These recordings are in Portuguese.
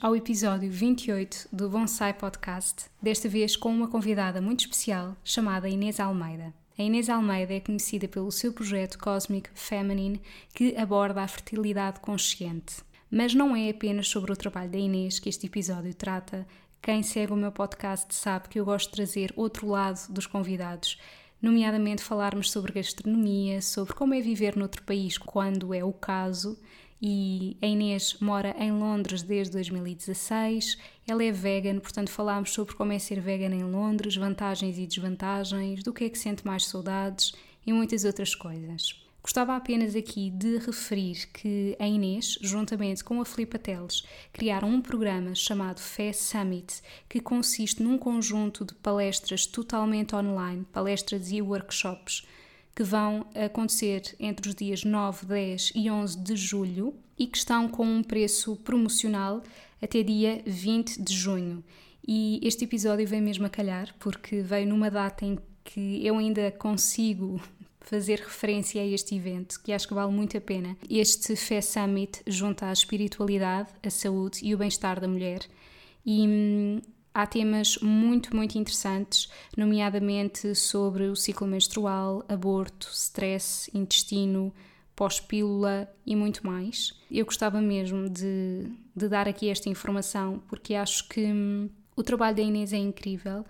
Ao episódio 28 do Bonsai Podcast, desta vez com uma convidada muito especial chamada Inês Almeida. A Inês Almeida é conhecida pelo seu projeto Cosmic Feminine, que aborda a fertilidade consciente. Mas não é apenas sobre o trabalho da Inês que este episódio trata. Quem segue o meu podcast sabe que eu gosto de trazer outro lado dos convidados, nomeadamente falarmos sobre gastronomia, sobre como é viver noutro país quando é o caso e a Inês mora em Londres desde 2016. Ela é vegan, portanto falámos sobre como é ser vegan em Londres, vantagens e desvantagens, do que é que sente mais saudades e muitas outras coisas. Gostava apenas aqui de referir que a Inês, juntamente com a Filipa Teles, criaram um programa chamado Fé Summit, que consiste num conjunto de palestras totalmente online, palestras e workshops que vão acontecer entre os dias 9, 10 e 11 de julho e que estão com um preço promocional até dia 20 de junho. E este episódio vem mesmo a calhar, porque veio numa data em que eu ainda consigo fazer referência a este evento, que acho que vale muito a pena. Este Fé Summit junta a espiritualidade, a saúde e o bem-estar da mulher. E hum, Há temas muito, muito interessantes, nomeadamente sobre o ciclo menstrual, aborto, stress, intestino, pós-pílula e muito mais. Eu gostava mesmo de, de dar aqui esta informação porque acho que hum, o trabalho da Inês é incrível.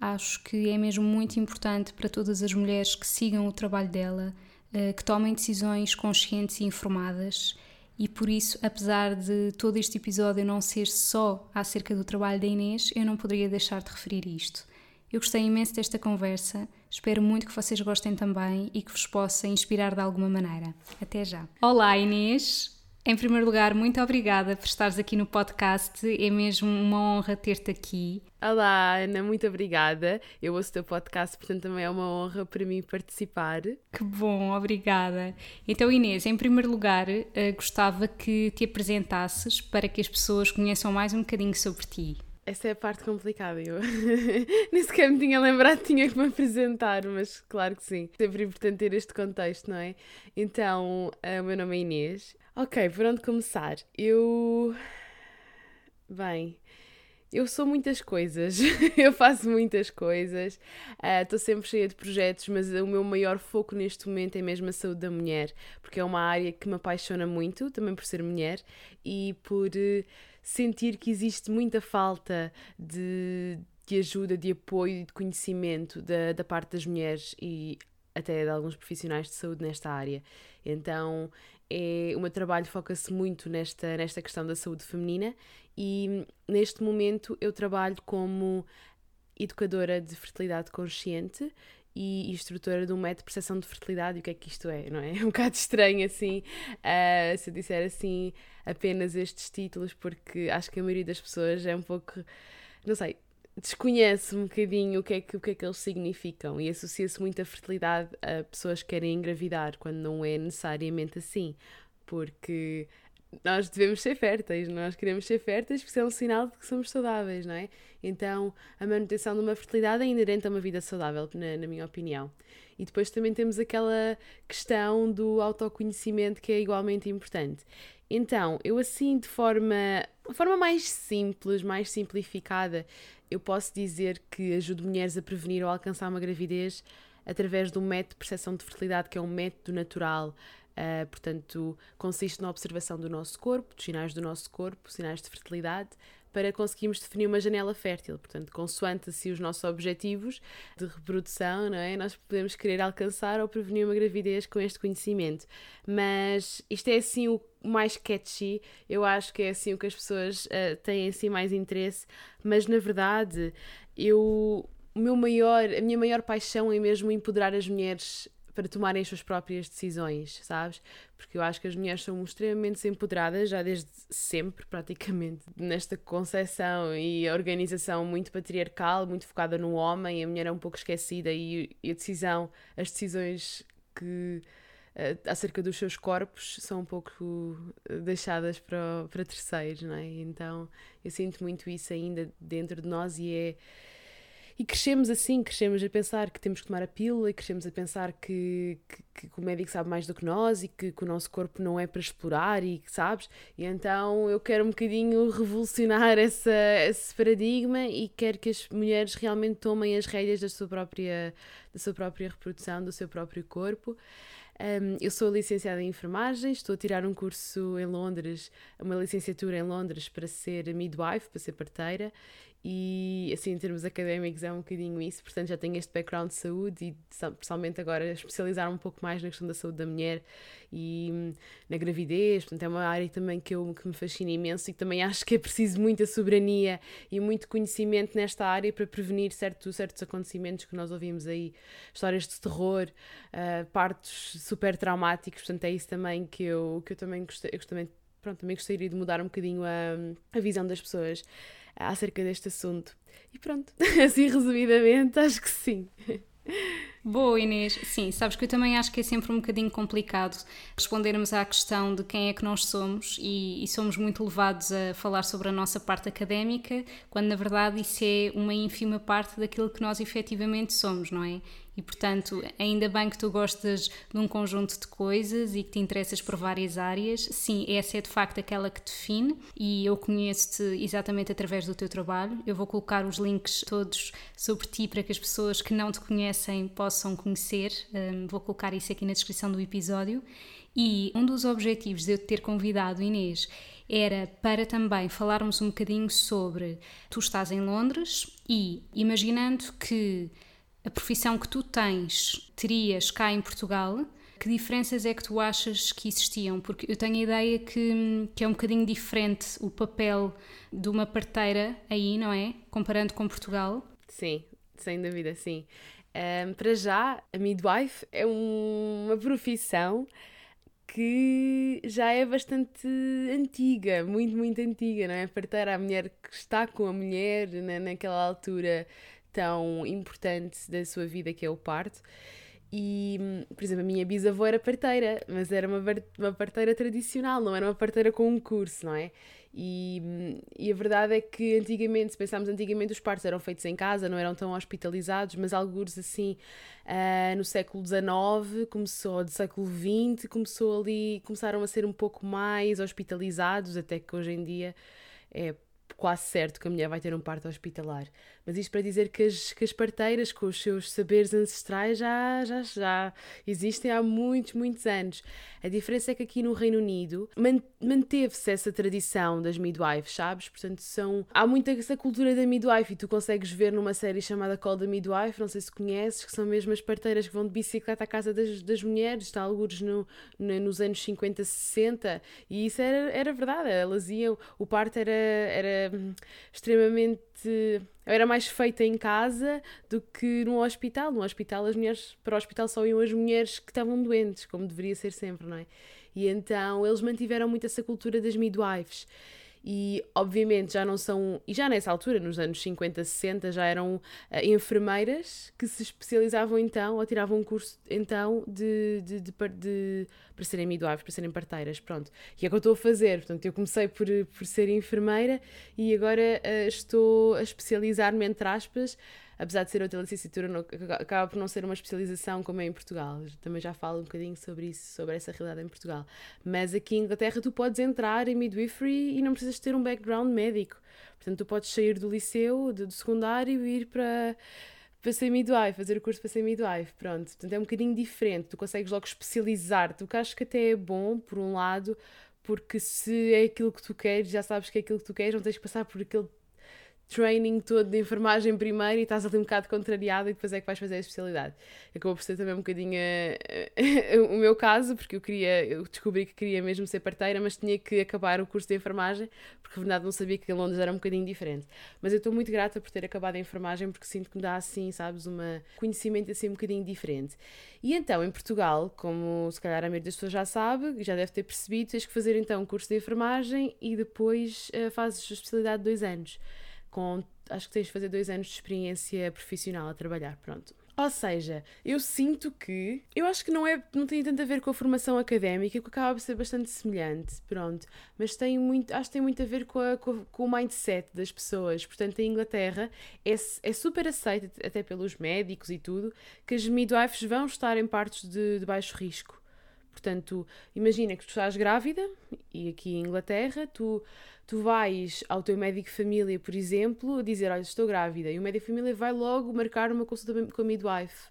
Acho que é mesmo muito importante para todas as mulheres que sigam o trabalho dela, uh, que tomem decisões conscientes e informadas e por isso, apesar de todo este episódio não ser só acerca do trabalho da Inês, eu não poderia deixar de referir isto. Eu gostei imenso desta conversa, espero muito que vocês gostem também e que vos possa inspirar de alguma maneira. Até já! Olá Inês! Em primeiro lugar, muito obrigada por estares aqui no podcast. É mesmo uma honra ter-te aqui. Olá, Ana, muito obrigada. Eu ouço o teu podcast, portanto também é uma honra para mim participar. Que bom, obrigada. Então, Inês, em primeiro lugar, uh, gostava que te apresentasses para que as pessoas conheçam mais um bocadinho sobre ti. Essa é a parte complicada. Eu nem sequer me tinha lembrado que tinha que me apresentar, mas claro que sim. Sempre importante ter este contexto, não é? Então, uh, o meu nome é Inês, Ok, por onde começar? Eu. Bem, eu sou muitas coisas, eu faço muitas coisas, estou uh, sempre cheia de projetos, mas o meu maior foco neste momento é mesmo a saúde da mulher, porque é uma área que me apaixona muito, também por ser mulher e por uh, sentir que existe muita falta de, de ajuda, de apoio e de conhecimento da, da parte das mulheres e até de alguns profissionais de saúde nesta área. Então é, o meu trabalho foca-se muito nesta, nesta questão da saúde feminina e neste momento eu trabalho como educadora de fertilidade consciente e instrutora de um método de percepção de fertilidade e o que é que isto é, não é? É um bocado estranho assim, uh, se eu disser assim apenas estes títulos, porque acho que a maioria das pessoas é um pouco, não sei, desconhece um bocadinho o que, é que, o que é que eles significam e associa-se muito a fertilidade a pessoas que querem engravidar, quando não é necessariamente assim, porque nós devemos ser férteis, nós queremos ser férteis porque é um sinal de que somos saudáveis, não é? Então, a manutenção de uma fertilidade é inerente a uma vida saudável, na, na minha opinião. E depois também temos aquela questão do autoconhecimento que é igualmente importante. Então, eu assim, de forma, de forma mais simples, mais simplificada, eu posso dizer que ajudo mulheres a prevenir ou alcançar uma gravidez através de um método de percepção de fertilidade, que é um método natural. Uh, portanto, consiste na observação do nosso corpo, dos sinais do nosso corpo, sinais de fertilidade, para conseguirmos definir uma janela fértil. Portanto, consoante assim os nossos objetivos de reprodução, não é? Nós podemos querer alcançar ou prevenir uma gravidez com este conhecimento. Mas isto é assim o mais catchy, eu acho que é assim o que as pessoas uh, têm assim mais interesse, mas na verdade eu o meu maior, a minha maior paixão é mesmo empoderar as mulheres para tomarem as suas próprias decisões, sabes? Porque eu acho que as mulheres são extremamente empoderadas já desde sempre, praticamente, nesta concepção e organização muito patriarcal, muito focada no homem, a mulher é um pouco esquecida e, e a decisão, as decisões que uh, acerca dos seus corpos são um pouco eh, deixadas para, para terceiros, não é? Então eu sinto muito isso ainda dentro de nós e é e crescemos assim, crescemos a pensar que temos que tomar a pílula e crescemos a pensar que, que, que o médico sabe mais do que nós e que, que, o nosso corpo não é para explorar e sabes? E então eu quero um bocadinho revolucionar essa, esse paradigma e quero que as mulheres realmente tomem as rédeas da sua própria, da sua própria reprodução, do seu próprio corpo. Um, eu sou licenciada em enfermagem, estou a tirar um curso em Londres, uma licenciatura em Londres para ser midwife, para ser parteira, e assim em termos académicos é um bocadinho isso, portanto já tenho este background de saúde e pessoalmente agora especializar um pouco mais na questão da saúde da mulher e hum, na gravidez, portanto é uma área também que, eu, que me fascina imenso e também acho que é preciso muita soberania e muito conhecimento nesta área para prevenir certo, certos acontecimentos que nós ouvimos aí, histórias de terror, uh, partos super traumáticos, portanto é isso também que eu, que eu também gostei, eu também, pronto, também gostaria de mudar um bocadinho a, a visão das pessoas acerca deste assunto. E pronto, assim resumidamente, acho que sim. Boa, Inês. Sim, sabes que eu também acho que é sempre um bocadinho complicado respondermos à questão de quem é que nós somos e, e, somos muito levados a falar sobre a nossa parte académica, quando na verdade isso é uma ínfima parte daquilo que nós efetivamente somos, não é? E portanto, ainda bem que tu gostas de um conjunto de coisas e que te interessas por várias áreas. Sim, essa é de facto aquela que define e eu conheço-te exatamente através do teu trabalho. Eu vou colocar os links todos sobre ti para que as pessoas que não te conhecem possam conhecer. Um, vou colocar isso aqui na descrição do episódio. E um dos objetivos de eu te ter convidado, Inês, era para também falarmos um bocadinho sobre tu estás em Londres e imaginando que a profissão que tu tens terias cá em Portugal, que diferenças é que tu achas que existiam? Porque eu tenho a ideia que, que é um bocadinho diferente o papel de uma parteira aí, não é? Comparando com Portugal. Sim, sem dúvida, sim. Um, para já, a midwife é um, uma profissão que já é bastante antiga, muito, muito antiga, não é? Parteira, a mulher que está com a mulher na, naquela altura tão importante da sua vida que é o parto. E, por exemplo, a minha bisavó era parteira, mas era uma, uma parteira tradicional, não era uma parteira com um curso, não é? E, e a verdade é que antigamente, se pensarmos antigamente, os partos eram feitos em casa, não eram tão hospitalizados, mas alguns assim, uh, no século XIX, começou, do século XX, começou ali, começaram a ser um pouco mais hospitalizados, até que hoje em dia é quase certo que a mulher vai ter um parto hospitalar. Mas isto para dizer que as, que as parteiras, com os seus saberes ancestrais, já, já, já existem há muitos, muitos anos. A diferença é que aqui no Reino Unido manteve-se essa tradição das midwives, sabes? Portanto, são, há muita essa cultura da midwife e tu consegues ver numa série chamada Call the Midwife, não sei se conheces, que são mesmo as parteiras que vão de bicicleta à casa das, das mulheres, está alguns no, no, nos anos 50, 60, e isso era, era verdade, elas iam, o parto era, era extremamente era mais feita em casa do que no hospital. No hospital, as mulheres, para o hospital só iam as mulheres que estavam doentes, como deveria ser sempre, não é? E então eles mantiveram muito essa cultura das midwives e obviamente já não são, e já nessa altura, nos anos 50, 60, já eram uh, enfermeiras que se especializavam então, ou tiravam um curso então de, de, de, de para serem midwives, para serem parteiras, pronto. E é o que eu estou a fazer, portanto eu comecei por, por ser enfermeira e agora uh, estou a especializar-me, entre aspas, apesar de ser outra licenciatura, acaba por não ser uma especialização como é em Portugal. Também já falo um bocadinho sobre isso, sobre essa realidade em Portugal. Mas aqui em Inglaterra tu podes entrar em midwifery e não precisas ter um background médico. Portanto, tu podes sair do liceu, do, do secundário e ir para para ser midwife, fazer o curso para ser midwife, pronto. Portanto, é um bocadinho diferente, tu consegues logo especializar-te, o que acho que até é bom, por um lado, porque se é aquilo que tu queres, já sabes que é aquilo que tu queres, não tens que passar por aquele training todo de enfermagem primeiro e estás ali um bocado contrariada e depois é que vais fazer a especialidade. Acabou por ser também um bocadinho uh, o meu caso, porque eu queria, eu descobri que queria mesmo ser parteira, mas tinha que acabar o curso de enfermagem, porque na verdade não sabia que em Londres era um bocadinho diferente. Mas eu estou muito grata por ter acabado a enfermagem, porque sinto que me dá assim, sabes, um conhecimento assim um bocadinho diferente. E então, em Portugal, como se calhar a maioria das pessoas já sabe, já deve ter percebido, tens que fazer então um curso de enfermagem e depois uh, fazes a especialidade de dois anos. Com, acho que tens de fazer dois anos de experiência profissional a trabalhar, pronto. Ou seja, eu sinto que. Eu acho que não, é, não tem tanto a ver com a formação académica, que acaba por ser bastante semelhante, pronto. Mas tem muito, acho que tem muito a ver com, a, com, com o mindset das pessoas. Portanto, em Inglaterra é, é super aceito, até pelos médicos e tudo, que as midwives vão estar em partes de, de baixo risco. Portanto, imagina que tu estás grávida e aqui em Inglaterra tu, tu vais ao teu médico de família, por exemplo, dizer: Olha, estou grávida, e o médico de família vai logo marcar uma consulta com a midwife.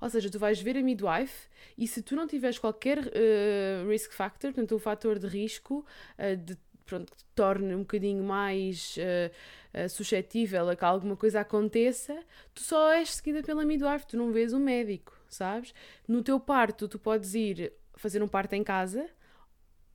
Ou seja, tu vais ver a midwife e se tu não tiveres qualquer uh, risk factor, portanto, um fator de risco uh, de, pronto, que te torne um bocadinho mais uh, suscetível a que alguma coisa aconteça, tu só és seguida pela midwife, tu não vês um médico, sabes? No teu parto, tu podes ir fazer um parto em casa,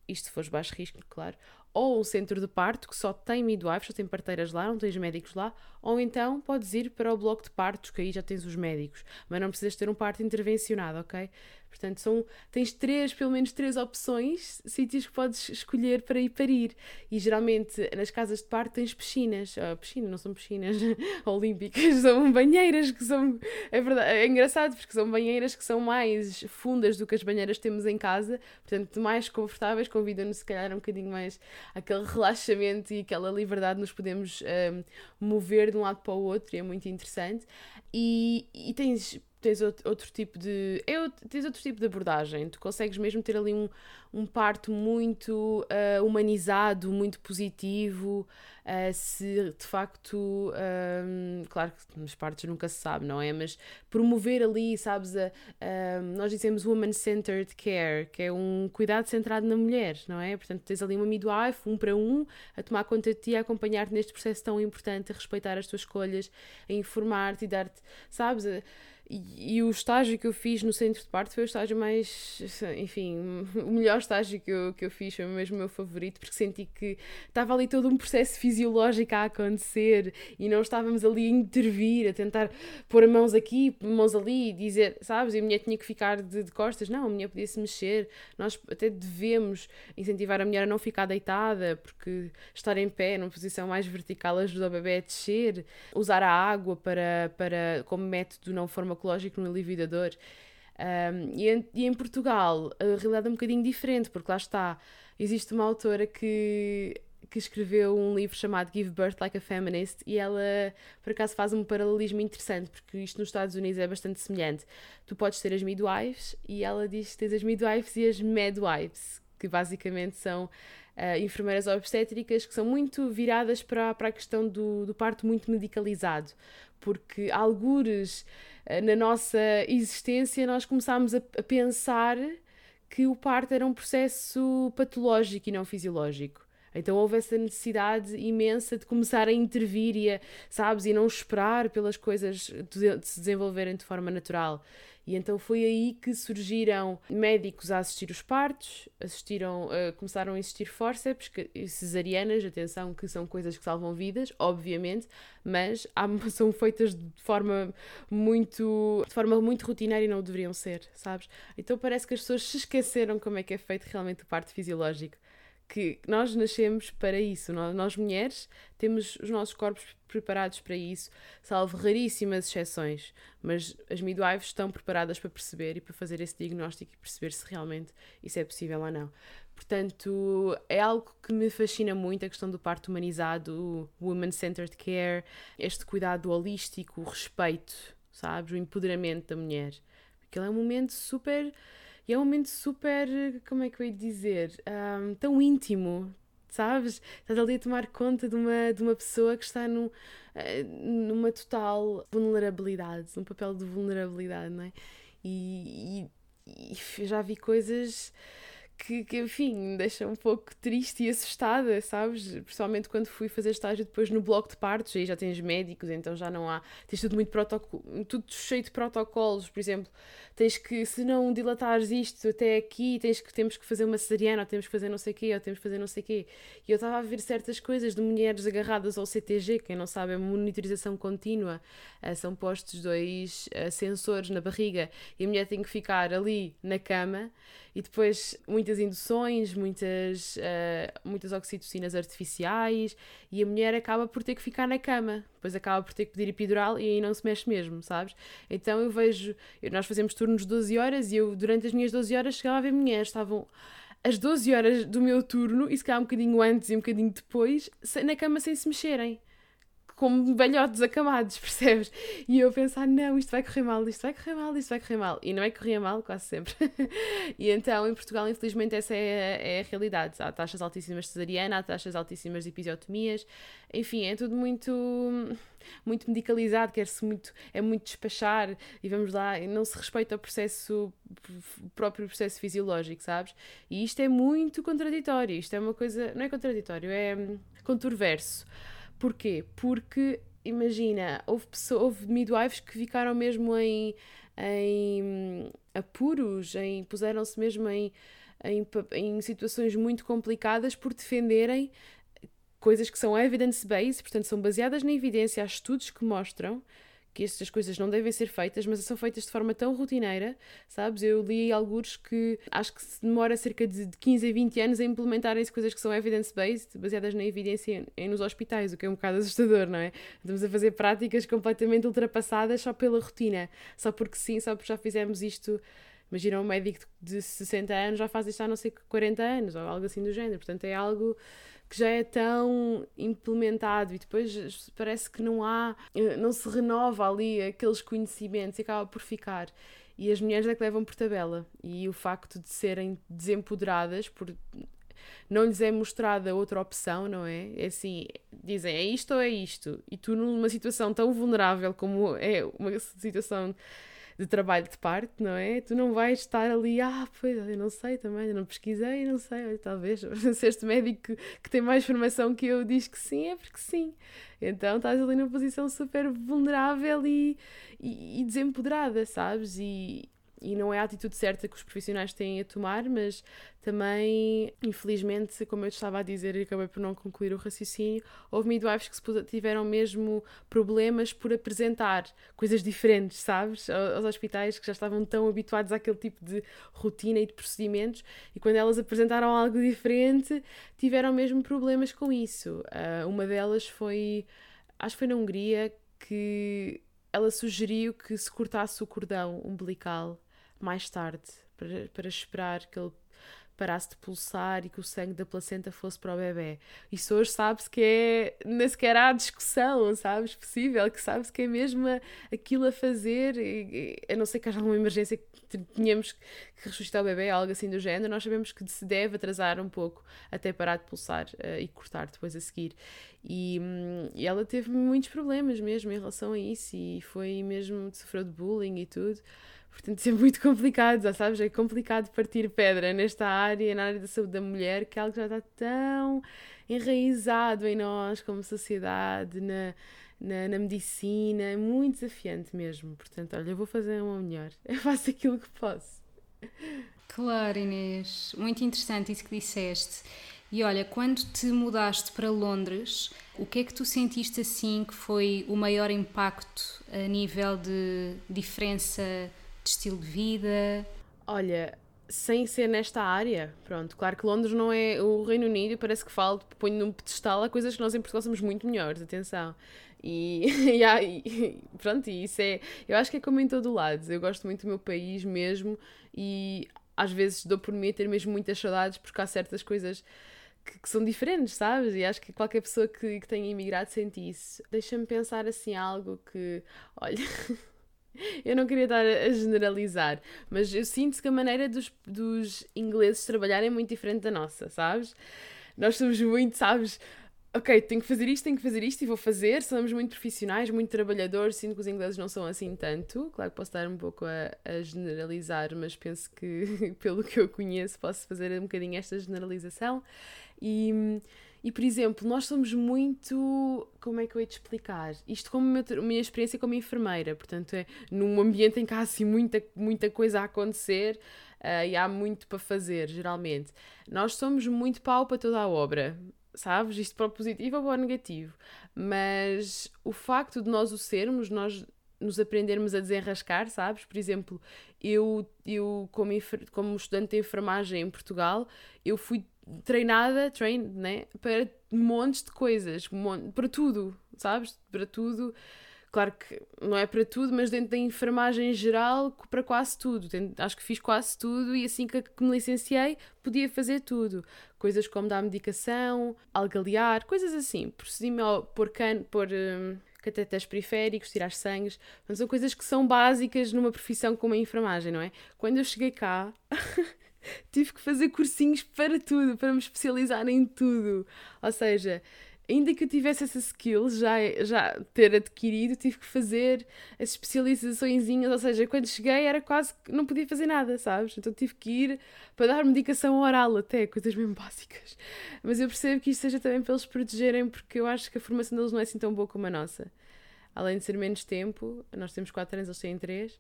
isto se fores baixo risco, claro, ou um centro de parto que só tem midwives, só tem parteiras lá, não tens médicos lá, ou então podes ir para o bloco de partos, que aí já tens os médicos, mas não precisas ter um parto intervencionado, ok? Portanto, são, tens três, pelo menos três opções, sítios que podes escolher para ir parir. E geralmente nas casas de parto tens piscinas. Uh, piscina, não são piscinas olímpicas, são banheiras que são. É verdade, é engraçado porque são banheiras que são mais fundas do que as banheiras que temos em casa, portanto, mais confortáveis, convidam-nos se calhar um bocadinho mais aquele relaxamento e aquela liberdade, nos podemos um, mover de um lado para o outro, e é muito interessante. E, e tens tens outro, tipo de. É, tens outro tipo de abordagem. Tu consegues mesmo ter ali um, um parto muito uh, humanizado, muito positivo. Uh, se de facto. Um, claro que nos partos nunca se sabe, não é? Mas promover ali, sabes, a, nós dizemos woman-centered care, que é um cuidado centrado na mulher, não é? Portanto, tens ali uma midwife, um para um, a tomar conta de ti, a acompanhar-te neste processo tão importante, a respeitar as tuas escolhas, a informar-te e dar-te, sabes? A, e, o estágio que eu fiz no centro de parto foi o estágio mais, enfim, o melhor estágio que eu, que eu fiz, foi mesmo o meu favorito, porque senti que estava ali todo um processo fisiológico a acontecer e não estávamos ali a intervir, a tentar pôr mãos aqui, mãos ali e dizer, sabes? E a mulher tinha que ficar de, de costas, não, a mulher podia se mexer. Nós até devemos incentivar a mulher a não ficar deitada, porque estar em pé, numa posição mais vertical, ajuda o bebê a descer, usar a água para, para, como método não forma farmacológico no alívio da dor. Um, e, em, e, em, Portugal a realidade é um bocadinho diferente, porque lá está, existe uma autora que, que escreveu um livro chamado Give Birth Like a Feminist e ela, por acaso, faz um paralelismo interessante, porque isto nos Estados Unidos é bastante semelhante. Tu podes ter as midwives e ela diz que tens as midwives e as medwives, que basicamente são uh, enfermeiras obstétricas que são muito viradas para, para a questão do, do parto muito medicalizado, porque algures na nossa existência nós começámos a, a pensar que o parto era um processo patológico e não fisiológico. Então houve essa necessidade imensa de começar a intervir e a, sabes, e não esperar pelas coisas de se desenvolverem de forma natural. E então foi aí que surgiram médicos a assistir os partos, assistiram, uh, começaram a existir forceps, que, cesarianas, atenção, que são coisas que salvam vidas, obviamente, mas há, são feitas de forma muito de forma muito rotineira e não deveriam ser, sabes? Então parece que as pessoas se esqueceram como é que é feito realmente o parto fisiológico que nós nascemos para isso. Nós, nós, mulheres temos os nossos corpos preparados para isso, salvo raríssimas exceções, mas as midwives estão preparadas para perceber e para fazer esse diagnóstico e perceber se realmente isso é possível ou não. Portanto, é algo que me fascina muito a questão do parto humanizado, o woman-centered care, este cuidado holístico, o respeito, sabes? O empoderamento da mulher. Aquele é um momento super e é um momento super, como é que eu ia dizer, um, tão íntimo, sabes? Estás ali a tomar conta de uma, de uma pessoa que está no, uh, numa total vulnerabilidade, num papel de vulnerabilidade, não é? E, e, e já vi coisas que, que, enfim, deixa um pouco triste e assustada, sabes? Principalmente quando fui fazer estágio depois no bloco de partos, aí já tens médicos, então já não há. Tens tudo muito protocolo, tudo cheio de protocolos, por exemplo, tens que, se não dilatares isto até aqui, tens que, temos que fazer uma cesariana, ou temos que fazer não sei o quê, ou temos que fazer não sei o quê. E eu estava a ver certas coisas de mulheres agarradas ao CTG, quem não sabe, é monitorização contínua, uh, são postos dois uh, sensores na barriga e a mulher tem que ficar ali na cama e depois muitas induções, muitas, uh, muitas oxitocinas artificiais e a mulher acaba por ter que ficar na cama, depois acaba por ter que pedir epidural e aí não se mexe mesmo, sabes? Então eu vejo, nós fazemos turnos de 12 horas e eu durante as minhas 12 horas chegava a ver mulheres, estavam às 12 horas do meu turno e se calhar um bocadinho antes e um bocadinho depois, na cama sem se mexerem como velhotes acamados, percebes? E eu pensar, não, isto vai correr mal, isto vai correr mal, isto vai correr mal. E não é que corria mal, quase sempre. e então, em Portugal, infelizmente, essa é a, é a realidade. Há taxas altíssimas de cesariana, há taxas altíssimas de episiotomias. Enfim, é tudo muito muito medicalizado, quer-se muito, é muito despachar e vamos lá, não se respeita o processo, o próprio processo fisiológico, sabes? E isto é muito contraditório, isto é uma coisa, não é contraditório, é controverso. Porquê? Porque, imagina, houve, pessoas, houve midwives que ficaram mesmo em, em apuros, em, puseram-se mesmo em, em, em situações muito complicadas por defenderem coisas que são evidence-based, portanto, são baseadas na evidência, há estudos que mostram que estas coisas não devem ser feitas, mas são feitas de forma tão rotineira, sabes? Eu li alguns que acho que se demora cerca de 15 a 20 anos a implementarem-se coisas que são evidence-based, baseadas na evidência em, nos hospitais, o que é um bocado assustador, não é? Estamos a fazer práticas completamente ultrapassadas só pela rotina, só porque sim, só porque já fizemos isto. Imagina um médico de 60 anos já faz isto há não sei 40 anos, ou algo assim do género. Portanto, é algo que já é tão implementado e depois parece que não há, eh, não se renova ali aqueles conhecimentos e acaba por ficar. E as mulheres é que levam por tabela. E o facto de serem desempoderadas por não lhes é mostrada outra opção, não é? É assim, dizem é isto ou é isto. E tu, numa situação tão vulnerável como é uma situação de trabalho de parte, não é? Tu não vais estar ali, ah, pois, eu não sei também, eu não pesquisei, não sei, talvez se este médico que, que tem mais formação que eu diz que sim, é porque sim. Então estás ali numa posição super vulnerável e, e, e desempoderada, sabes? E, e não é a atitude certa que os profissionais têm a tomar, mas também, infelizmente, como eu estava a dizer e acabei por não concluir o raciocínio, houve midwives que tiveram mesmo problemas por apresentar coisas diferentes, sabes? Aos hospitais que já estavam tão habituados àquele tipo de rotina e de procedimentos e quando elas apresentaram algo diferente tiveram mesmo problemas com isso. Uh, uma delas foi, acho que foi na Hungria, que ela sugeriu que se cortasse o cordão umbilical mais tarde, para, para esperar que ele parasse de pulsar e que o sangue da placenta fosse para o bebê. Isso hoje sabe-se que é, nem sequer há discussão, sabes, possível, que sabe-se que é mesmo aquilo a fazer, e, e, a não ser que haja alguma emergência que tenhamos que ressuscitar o bebê, algo assim do género, nós sabemos que se deve atrasar um pouco até parar de pulsar uh, e cortar depois a seguir. E, hum, e ela teve muitos problemas mesmo em relação a isso e foi mesmo, sofreu de bullying e tudo. Portanto, isso é muito complicado, já sabes? É complicado partir pedra nesta área, na área da saúde da mulher, que é algo que já está tão enraizado em nós como sociedade, na, na, na medicina, é muito desafiante mesmo. Portanto, olha, eu vou fazer uma melhor, eu faço aquilo que posso. Claro, Inês, muito interessante isso que disseste. E olha, quando te mudaste para Londres, o que é que tu sentiste assim que foi o maior impacto a nível de diferença de estilo de vida? Olha, sem ser nesta área, pronto, claro que Londres não é o Reino Unido, parece que falo, ponho num pedestal a coisas que nós em Portugal somos muito melhores, atenção. E, e, pronto, e isso é, eu acho que é como em todo o lado, eu gosto muito do meu país mesmo e às vezes dou por mim a ter mesmo muitas saudades porque há certas coisas que, que são diferentes, sabes? E acho que qualquer pessoa que, que tenha imigrado sente isso. Deixa-me pensar assim algo que, olha... Eu não queria estar a generalizar, mas eu sinto que a maneira dos, dos ingleses trabalharem é muito diferente da nossa, sabes? Nós somos muito, sabes? ok, tenho que fazer isto, tenho que fazer isto e vou fazer. Somos muito profissionais, muito trabalhadores. Sinto que os ingleses não são assim tanto. Claro que posso estar um pouco a, a generalizar, mas penso que, pelo que eu conheço, posso fazer um bocadinho esta generalização. E, e por exemplo, nós somos muito. Como é que eu ia te explicar? Isto como a minha experiência como enfermeira. Portanto, é num ambiente em que há assim muita, muita coisa a acontecer. Uh, e há muito para fazer, geralmente. Nós somos muito pau para toda a obra sabes? Isto para o positivo ou para o negativo. Mas o facto de nós o sermos, nós nos aprendermos a desenrascar, sabes? Por exemplo, eu, eu como, como estudante de enfermagem em Portugal, eu fui treinada, trained, né? Para montes de coisas, para tudo, sabes? Para tudo. Claro que não é para tudo, mas dentro da enfermagem em geral, para quase tudo. Acho que fiz quase tudo e assim que me licenciei, podia fazer tudo. Coisas como dar medicação, algalear, coisas assim. Procedimento, pôr cano, pôr. Hum, periféricos, tirar sangues, são coisas que são básicas numa profissão como a enfermagem, não é? Quando eu cheguei cá, tive que fazer cursinhos para tudo, para me especializar em tudo. Ou seja, ainda que eu tivesse essa skill já, já ter adquirido, tive que fazer as especializações, ou seja, quando cheguei era quase que não podia fazer nada, sabes? Então tive que ir para dar medicação oral até, coisas mesmo básicas. Mas eu percebo que isto seja também para eles protegerem, porque eu acho que a formação deles não é assim tão boa como a nossa. Além de ser menos tempo, nós temos 4 anos, eles têm 3.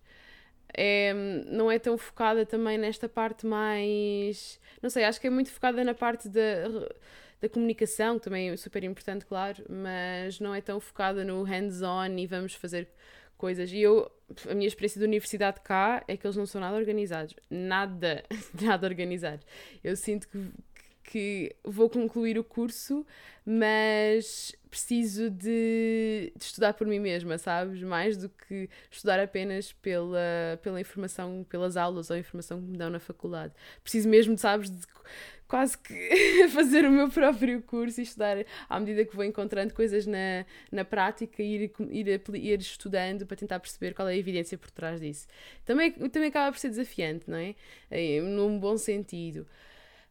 É, não é tão focada também nesta parte mais. Não sei, acho que é muito focada na parte da da comunicação, que também é super importante, claro, mas não é tão focada no hands-on e vamos fazer coisas. E eu, a minha experiência da universidade cá é que eles não são nada organizados. Nada, nada organizados. Eu sinto que, que vou concluir o curso, mas preciso de, de, estudar por mim mesma, sabes? Mais do que estudar apenas pela, pela informação, pelas aulas ou informação que me dão na faculdade. Preciso mesmo, sabes, de quase que fazer o meu próprio curso e estudar à medida que vou encontrando coisas na, na prática e ir, ir, ir estudando para tentar perceber qual é a evidência por trás disso. Também, também acaba por ser desafiante, não é? Num bom sentido.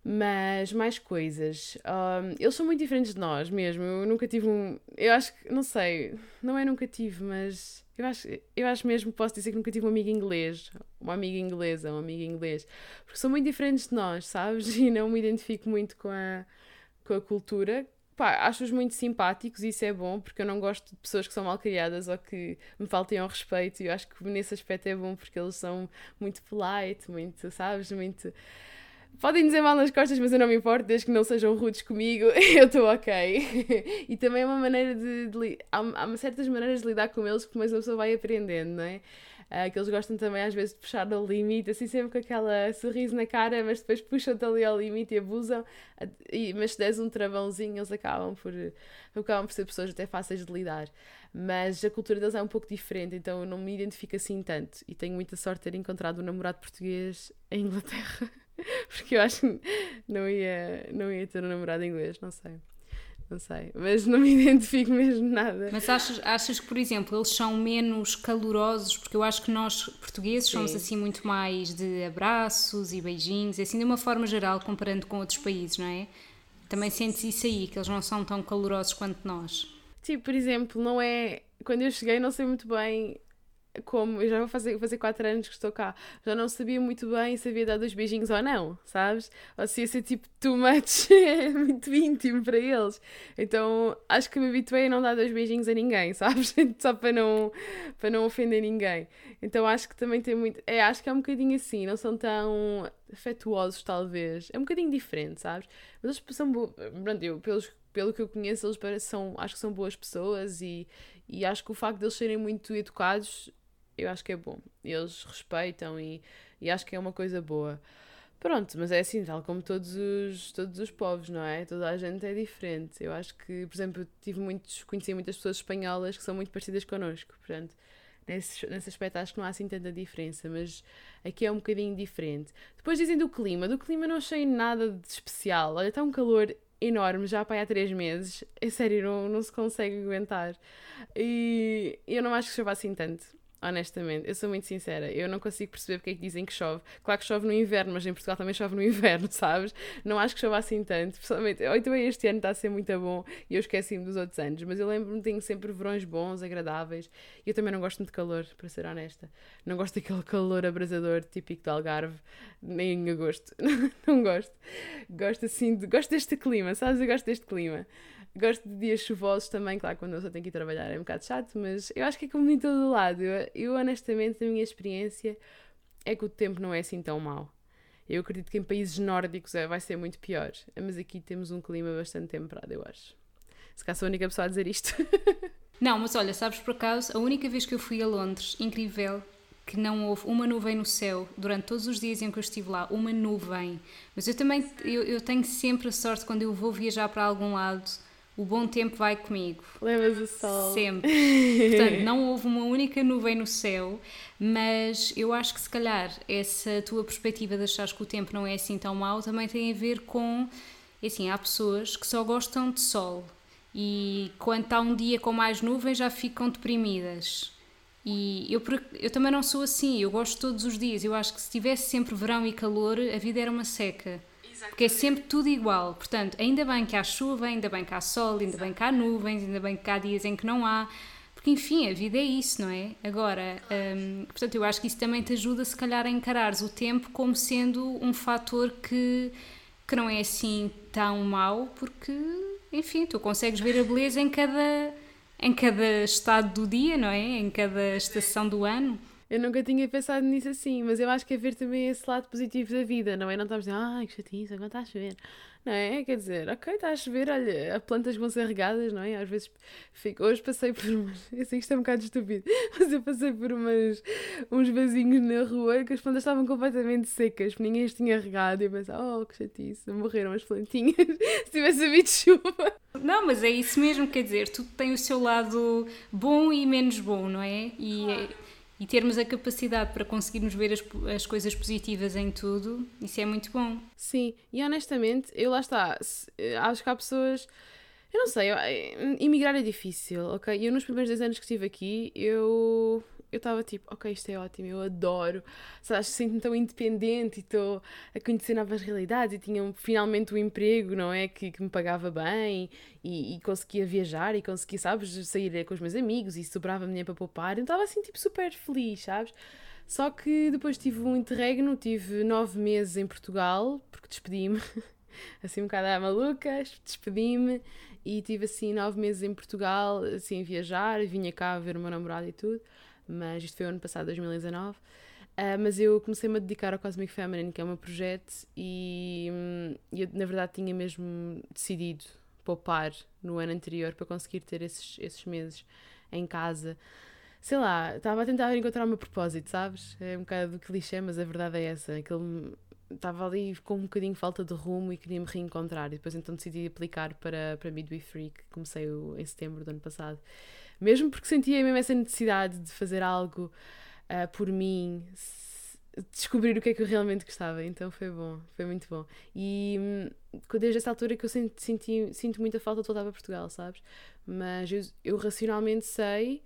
Mas mais coisas. Um, eles são muito diferentes de nós mesmo. Eu nunca tive um. Eu acho que. Não sei. Não é nunca tive, mas. Eu acho, eu acho mesmo que posso dizer que nunca tive um amigo inglês. Uma amiga inglesa, um amigo inglês. Porque são muito diferentes de nós, sabes? E não me identifico muito com a, com a cultura. Pá, acho-os muito simpáticos e isso é bom, porque eu não gosto de pessoas que são mal criadas ou que me faltem ao respeito. E eu acho que nesse aspecto é bom, porque eles são muito polite, muito, sabes? Muito Podem dizer mal nas costas, mas eu não me importo, desde que não sejam rudes comigo, eu estou ok. e também é uma maneira de. de há, há certas maneiras de lidar com eles que uma pessoa vai aprendendo, não é? Uh, que eles gostam também às vezes de puxar ao limite, assim sempre com aquela sorriso na cara, mas depois puxam-te ali ao limite e abusam. e, mas se des um travãozinho, eles acabam por, acabam por ser pessoas até fáceis de lidar. Mas a cultura deles é um pouco diferente, então eu não me identifico assim tanto. E tenho muita sorte de ter encontrado um namorado português em Inglaterra. Porque eu acho que não ia, não ia ter um namorado inglês, não sei. Não sei, mas não me identifico mesmo nada. Mas achas, achas que, por exemplo, eles são menos calorosos? Porque eu acho que nós, portugueses, Sim. somos assim muito mais de abraços e beijinhos, assim de uma forma geral, comparando com outros países, não é? Também sentes isso aí, que eles não são tão calorosos quanto nós. Sim, por exemplo, não é. Quando eu cheguei, não sei muito bem como eu já vou fazer, fazer quatro anos que estou cá, já não sabia muito bem se havia dado os beijinhos ou não, sabes? Ou se ia ser tipo too much, muito íntimo para eles. Então acho que me habituei a não dar dois beijinhos a ninguém, sabes? Só para não, para não ofender ninguém. Então acho que também tem muito. É, acho que é um bocadinho assim, não são tão afetuosos, talvez. É um bocadinho diferente, sabes? Mas eles são. Pronto, eu, pelos, pelo que eu conheço, eles são, acho que são boas pessoas e, e acho que o facto de eles serem muito educados eu acho que é bom. Eles respeitam e, e acho que é uma coisa boa. Pronto, mas é assim, tal como todos os, todos os povos, não é? Toda a gente é diferente. Eu acho que, por exemplo, tive muitos, conheci muitas pessoas espanholas que são muito parecidas connosco, portanto, nesse, nesse aspecto acho que não há assim tanta diferença, mas aqui é um bocadinho diferente. Depois dizem do clima, do clima não achei nada de especial. Olha, está um calor enorme já para há três meses, é sério, não, não se consegue aguentar. E eu não acho que chova assim tanto honestamente. Eu sou muito sincera. Eu não consigo perceber porque é que dizem que chove. Claro que chove no inverno, mas em Portugal também chove no inverno, sabes? Não acho que chova assim tanto. Pessoalmente, então este ano está a ser muito bom e eu esqueci-me dos outros anos. Mas eu lembro-me que tenho sempre verões bons, agradáveis. E eu também não gosto muito de calor, para ser honesta. Não gosto daquele calor abrasador típico do Algarve, nem em agosto. não gosto. Gosto assim, de, gosto deste clima, sabes? Eu gosto deste clima. Gosto de dias chuvosos também, claro, quando eu só tenho que ir trabalhar é um bocado chato, mas eu acho que é como em todo lado. Eu, eu, honestamente, a minha experiência é que o tempo não é assim tão mau. Eu acredito que em países nórdicos é, vai ser muito pior, mas aqui temos um clima bastante temperado, eu acho. Se calhar sou a única pessoa a dizer isto. não, mas olha, sabes por acaso, a única vez que eu fui a Londres, incrível, que não houve uma nuvem no céu durante todos os dias em que eu estive lá, uma nuvem. Mas eu também eu, eu tenho sempre a sorte quando eu vou viajar para algum lado o bom tempo vai comigo. Levas o sol. Sempre. Portanto, não houve uma única nuvem no céu, mas eu acho que se calhar essa tua perspectiva de achar que o tempo não é assim tão mau também tem a ver com. Assim, há pessoas que só gostam de sol e quando está um dia com mais nuvens já ficam deprimidas. E eu, eu também não sou assim, eu gosto todos os dias. Eu acho que se tivesse sempre verão e calor, a vida era uma seca. Porque é sempre tudo igual. Portanto, ainda bem que há chuva, ainda bem que há sol, ainda bem que há nuvens, ainda bem que há dias em que não há. Porque, enfim, a vida é isso, não é? Agora, hum, portanto, eu acho que isso também te ajuda, se calhar, a encarares o tempo como sendo um fator que, que não é assim tão mau, porque, enfim, tu consegues ver a beleza em cada, em cada estado do dia, não é? Em cada estação do ano. Eu nunca tinha pensado nisso assim, mas eu acho que é ver também esse lado positivo da vida, não é? Não estamos a dizer, ai que chatice, agora está a chover. Não é? Quer dizer, ok, está a chover, olha, as plantas vão ser regadas, não é? Às vezes fico. Hoje passei por umas. Eu sei que isto é um bocado estúpido, mas eu passei por umas, uns vasinhos na rua que as plantas estavam completamente secas, ninguém as tinha regado e eu pensava, oh que chatice, morreram as plantinhas se tivesse havido chuva. Não, mas é isso mesmo, quer dizer, tudo tem o seu lado bom e menos bom, não é? E. Claro e termos a capacidade para conseguirmos ver as, as coisas positivas em tudo, isso é muito bom. Sim, e honestamente, eu lá está, acho que há pessoas. Eu não sei, emigrar é difícil, ok? Eu nos primeiros 10 anos que estive aqui, eu eu estava tipo, ok, isto é ótimo, eu adoro, sabes, sinto-me tão independente e estou a conhecer novas realidades e tinha finalmente um emprego, não é, que, que me pagava bem e, e, conseguia viajar e conseguia, sabes, sair com os meus amigos e sobrava dinheiro para poupar, então estava assim, tipo, super feliz, sabes? Só que depois tive um interregno, tive nove meses em Portugal, porque despedi-me, assim um bocado à maluca, despedi-me e tive assim nove meses em Portugal, assim a viajar, vinha cá ver o meu namorado e tudo mas isto foi o ano passado, 2019. Uh, ah, mas eu comecei-me a dedicar ao Cosmic Feminine, que é meu projeto, e hum, eu na verdade tinha mesmo decidido poupar no ano anterior para conseguir ter esses, esses meses em casa. Sei lá, estava a tentar encontrar o meu propósito, sabes? É um bocado clichê, mas a verdade é essa. Aquele, estava ali com um bocadinho falta de rumo e queria me reencontrar. E depois então decidi aplicar para, para Midwifery, que comecei em setembro do ano passado. Mesmo porque sentia mesmo essa necessidade de fazer algo uh, por mim, descobrir o que é que eu realmente gostava. Então foi bom, foi muito bom. E hum, desde essa altura que eu senti, senti, sinto muita falta de voltar para Portugal, sabes? Mas eu, eu racionalmente sei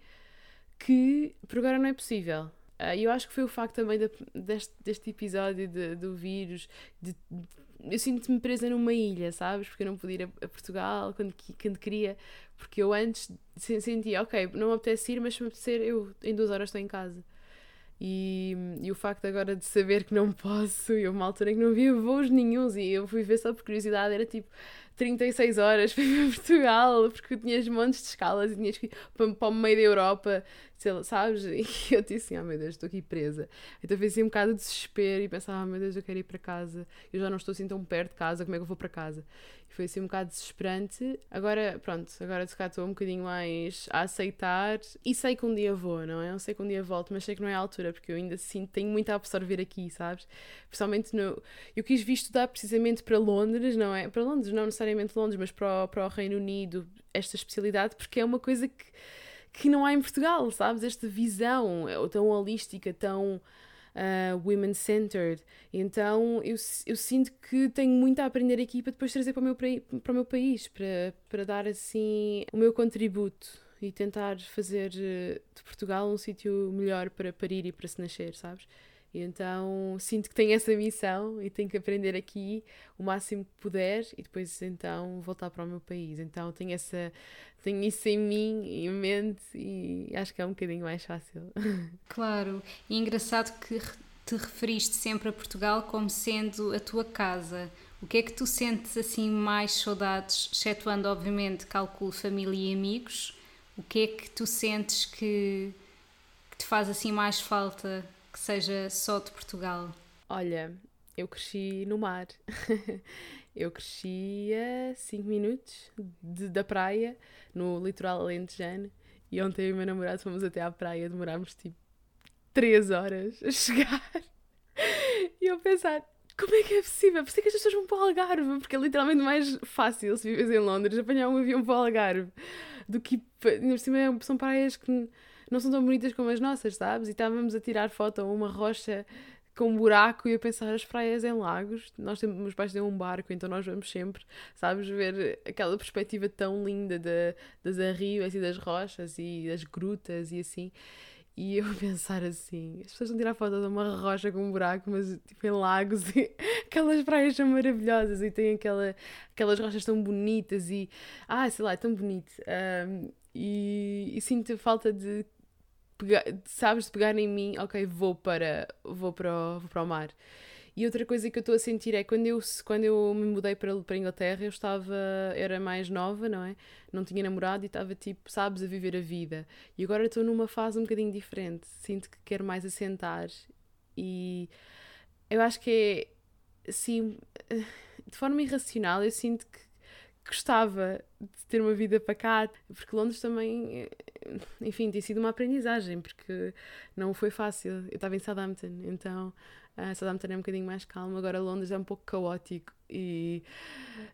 que por agora não é possível. Ah, e eu acho que foi o facto também de, deste, deste episódio de, do vírus, de, de eu sinto-me presa numa ilha, sabes? Porque eu não podia ir a, a, Portugal quando, quando queria, porque eu antes sentia, ok, não me apetece ir, mas se me apetecer, eu em duas horas estou em casa. E, e o facto agora de saber que não posso, e uma altura em que não via voos nenhums, e eu fui ver só por curiosidade, era tipo 36 horas para ir para Portugal, porque tinhas montes de escalas e tinhas que ir para, para o meio da Europa sei sabes? E eu disse assim, oh meu Deus, estou aqui presa. Então foi assim um bocado de desespero e pensava, oh meu Deus, eu quero ir para casa. Eu já não estou assim tão perto de casa, como é que eu vou para casa? E foi assim um bocado desesperante. Agora, pronto, agora se calhar estou um bocadinho mais a aceitar e sei que um dia vou, não é? Eu sei que um dia volto, mas sei que não é a altura, porque eu ainda sinto, tenho muito a absorver aqui, sabes? Principalmente no... Eu quis vir estudar precisamente para Londres, não é? Para Londres, não necessariamente Londres, mas para o, para o Reino Unido, esta especialidade, porque é uma coisa que que não há em Portugal, sabes? Esta visão é tão holística, tão uh, women-centered. Então eu, eu sinto que tenho muito a aprender aqui para depois trazer para o meu, para o meu país, para, para dar assim o meu contributo. e tentar fazer eh, de Portugal um sítio melhor para parir e para se nascer, sabes? Então sinto que tenho essa missão e tenho que aprender aqui o máximo que puder e depois então voltar para o meu país. Então tenho, essa, tenho isso em mim, em mente e acho que é um bocadinho mais fácil. Claro, e é engraçado que te referiste sempre a Portugal como sendo a tua casa. O que é que tu sentes assim mais saudades, excetuando obviamente calculo família e amigos? O que é que tu sentes que, que te faz assim mais falta que seja só de Portugal? Olha, eu cresci no mar. eu cresci a 5 minutos de, da praia, no litoral alentejano. E ontem eu e o meu namorado fomos até à praia, demorámos tipo 3 horas a chegar. E eu pensar, como é que é possível? Por isso é que as pessoas vão para o Algarve, porque é literalmente mais fácil se vives em Londres apanhar um avião para o Algarve do que. Por cima são praias que não são tão bonitas como as nossas, sabes? E estávamos a tirar foto a uma rocha com um buraco e a pensar as praias em lagos. Nós temos, meus pais têm um barco, então nós vamos sempre, sabes, ver aquela perspectiva tão linda das arribas e das rochas e das grutas e assim. E eu pensar assim, as pessoas vão tirar foto de uma rocha com um buraco, mas tipo em lagos e aquelas praias são maravilhosas e tem aquela, aquelas rochas tão bonitas e ah, sei lá, é tão bonito. Um, e, e sinto falta de pegar, sabes, de pegar em mim, ok, vou para, vou para, o, vou para o mar. E outra coisa que eu estou a sentir é quando eu, quando eu me mudei para, para a Inglaterra, eu estava, era mais nova, não é? Não tinha namorado e estava tipo, sabes, a viver a vida. E agora estou numa fase um bocadinho diferente. Sinto que quero mais assentar e eu acho que é assim, de forma irracional, eu sinto que gostava de ter uma vida pacata, porque Londres também, enfim, tem sido uma aprendizagem, porque não foi fácil. Eu estava em Southampton, então uh, Southampton é um bocadinho mais calmo, agora Londres é um pouco caótico e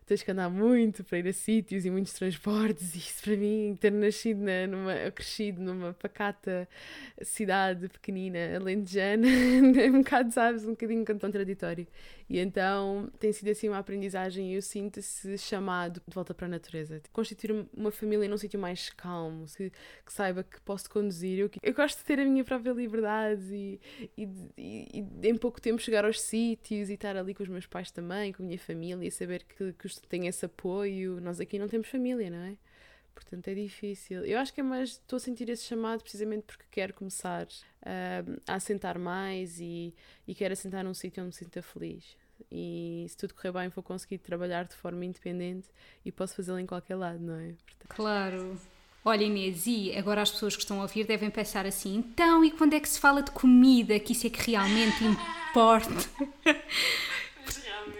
tens que andar muito para ir a sítios e muitos transportes. E isso para mim, ter nascido na, numa, crescido numa pacata cidade pequenina, alentejana, é um bocado, sabes, um bocadinho contraditório. E então tem sido assim uma aprendizagem e eu sinto-se chamado de volta para a natureza. Constituir uma família num sítio mais calmo, que, que saiba que posso conduzir. Eu, eu gosto de ter a minha própria liberdade e, e, e, e em pouco tempo chegar aos sítios e estar ali com os meus pais também, com a minha família saber que, que tem esse apoio. Nós aqui não temos família, não é? Portanto, é difícil. Eu acho que é mais. Estou a sentir esse chamado precisamente porque quero começar uh, a assentar mais e, e quero assentar num sítio onde me sinta feliz. E se tudo correr bem, vou conseguir trabalhar de forma independente e posso fazê-lo em qualquer lado, não é? Portanto... Claro. Olha, Inês, e agora as pessoas que estão a ouvir devem pensar assim: então, e quando é que se fala de comida? Que isso é que realmente importa?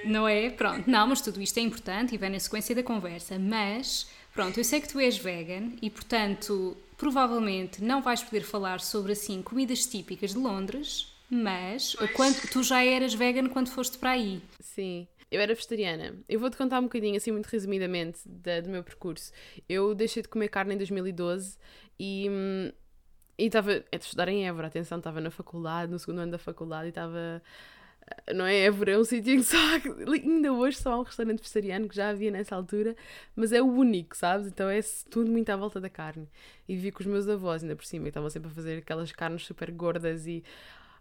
Não é? Pronto, não, mas tudo isto é importante e vem na sequência da conversa. Mas, pronto, eu sei que tu és vegan e, portanto, provavelmente não vais poder falar sobre, assim, comidas típicas de Londres, mas quando, tu já eras vegan quando foste para aí. Sim. Eu era vegetariana. Eu vou-te contar um bocadinho, assim, muito resumidamente, da, do meu percurso. Eu deixei de comer carne em 2012 e. Hum, e estava a estudar em Évora, atenção, estava na faculdade, no segundo ano da faculdade, e estava não é? Évora é um sítio que só ainda hoje só há um restaurante vegetariano que já havia nessa altura, mas é o único, sabes? Então é tudo muito à volta da carne. E vi com os meus avós ainda por cima, e estavam sempre a fazer aquelas carnes super gordas e